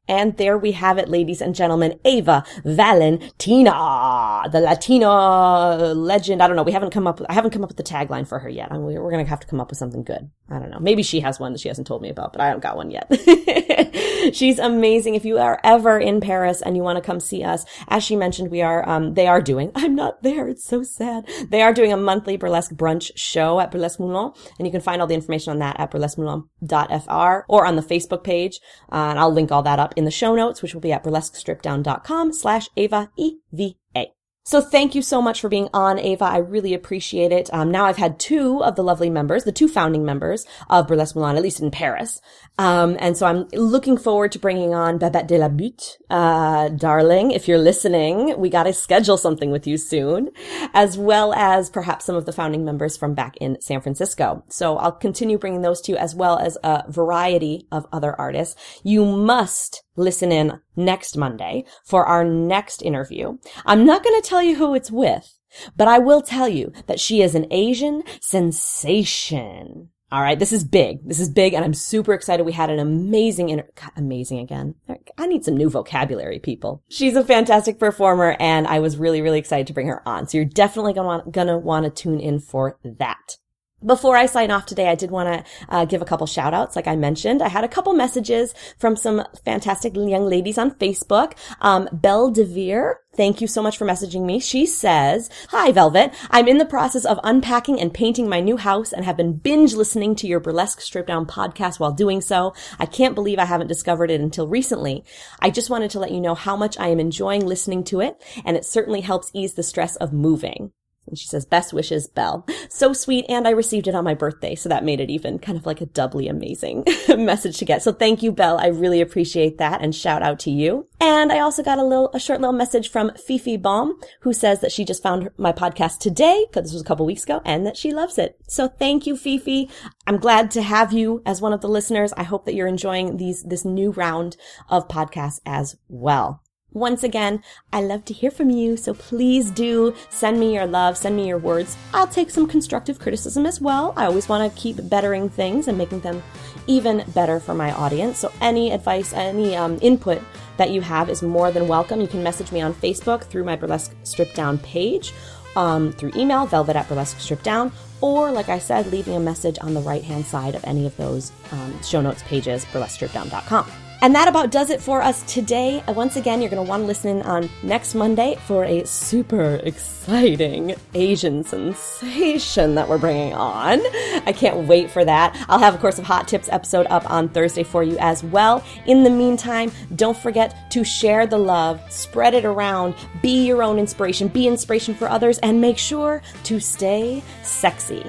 Speaker 2: And there we have it, ladies and gentlemen. Eva Valentina, the Latina legend. I don't know. We haven't come up with, I haven't come up with the tagline for her yet. I mean, we're going to have to come up with something good. I don't know. Maybe she has one that she hasn't told me about, but I haven't got one yet. She's amazing. If you are ever in Paris and you want to come see us, as she mentioned, we are, um, they are doing, I'm not there. It's so sad. They are doing a monthly burlesque brunch show at Burlesque Moulin. And you can find all the information on that at burlesquemoulin.fr or on the Facebook page. Uh, and I'll link all that up in the show notes, which will be at burlesquestrippeddown.com slash Eva E-V-A. So thank you so much for being on, Eva. I really appreciate it. Um, now I've had two of the lovely members, the two founding members of Burlesque Moulin, at least in Paris. Um, and so I'm looking forward to bringing on Babette de la Butte. Uh, darling, if you're listening, we got to schedule something with you soon, as well as perhaps some of the founding members from back in San Francisco. So I'll continue bringing those to you as well as a variety of other artists. You must listen in next Monday for our next interview. I'm not going to tell you who it's with, but I will tell you that she is an Asian sensation. All right. This is big. This is big. And I'm super excited. We had an amazing, inter- amazing again. I need some new vocabulary, people. She's a fantastic performer and I was really, really excited to bring her on. So you're definitely going to gonna want to tune in for that. Before I sign off today, I did want to uh, give a couple shout outs. Like I mentioned, I had a couple messages from some fantastic young ladies on Facebook. Um, Belle DeVere, thank you so much for messaging me. She says, Hi, Velvet. I'm in the process of unpacking and painting my new house and have been binge listening to your Burlesque Stripped Down podcast while doing so. I can't believe I haven't discovered it until recently. I just wanted to let you know how much I am enjoying listening to it, and it certainly helps ease the stress of moving. And she says, best wishes, Belle. So sweet. And I received it on my birthday. So that made it even kind of like a doubly amazing message to get. So thank you, Belle. I really appreciate that. And shout out to you. And I also got a little, a short little message from Fifi Baum, who says that she just found my podcast today, because this was a couple weeks ago, and that she loves it. So thank you, Fifi. I'm glad to have you as one of the listeners. I hope that you're enjoying these, this new round of podcasts as well. Once again, I love to hear from you, so please do send me your love, send me your words. I'll take some constructive criticism as well. I always want to keep bettering things and making them even better for my audience. So any advice, any um, input that you have is more than welcome. You can message me on Facebook through my Burlesque Stripped Down page, um, through email, velvet at burlesque stripped down, or like I said, leaving a message on the right hand side of any of those um, show notes pages, burlesquestrippeddown.com. And that about does it for us today. Uh, once again, you're going to want to listen in on next Monday for a super exciting Asian sensation that we're bringing on. I can't wait for that. I'll have, of course, a Hot Tips episode up on Thursday for you as well. In the meantime, don't forget to share the love, spread it around, be your own inspiration, be inspiration for others, and make sure to stay sexy.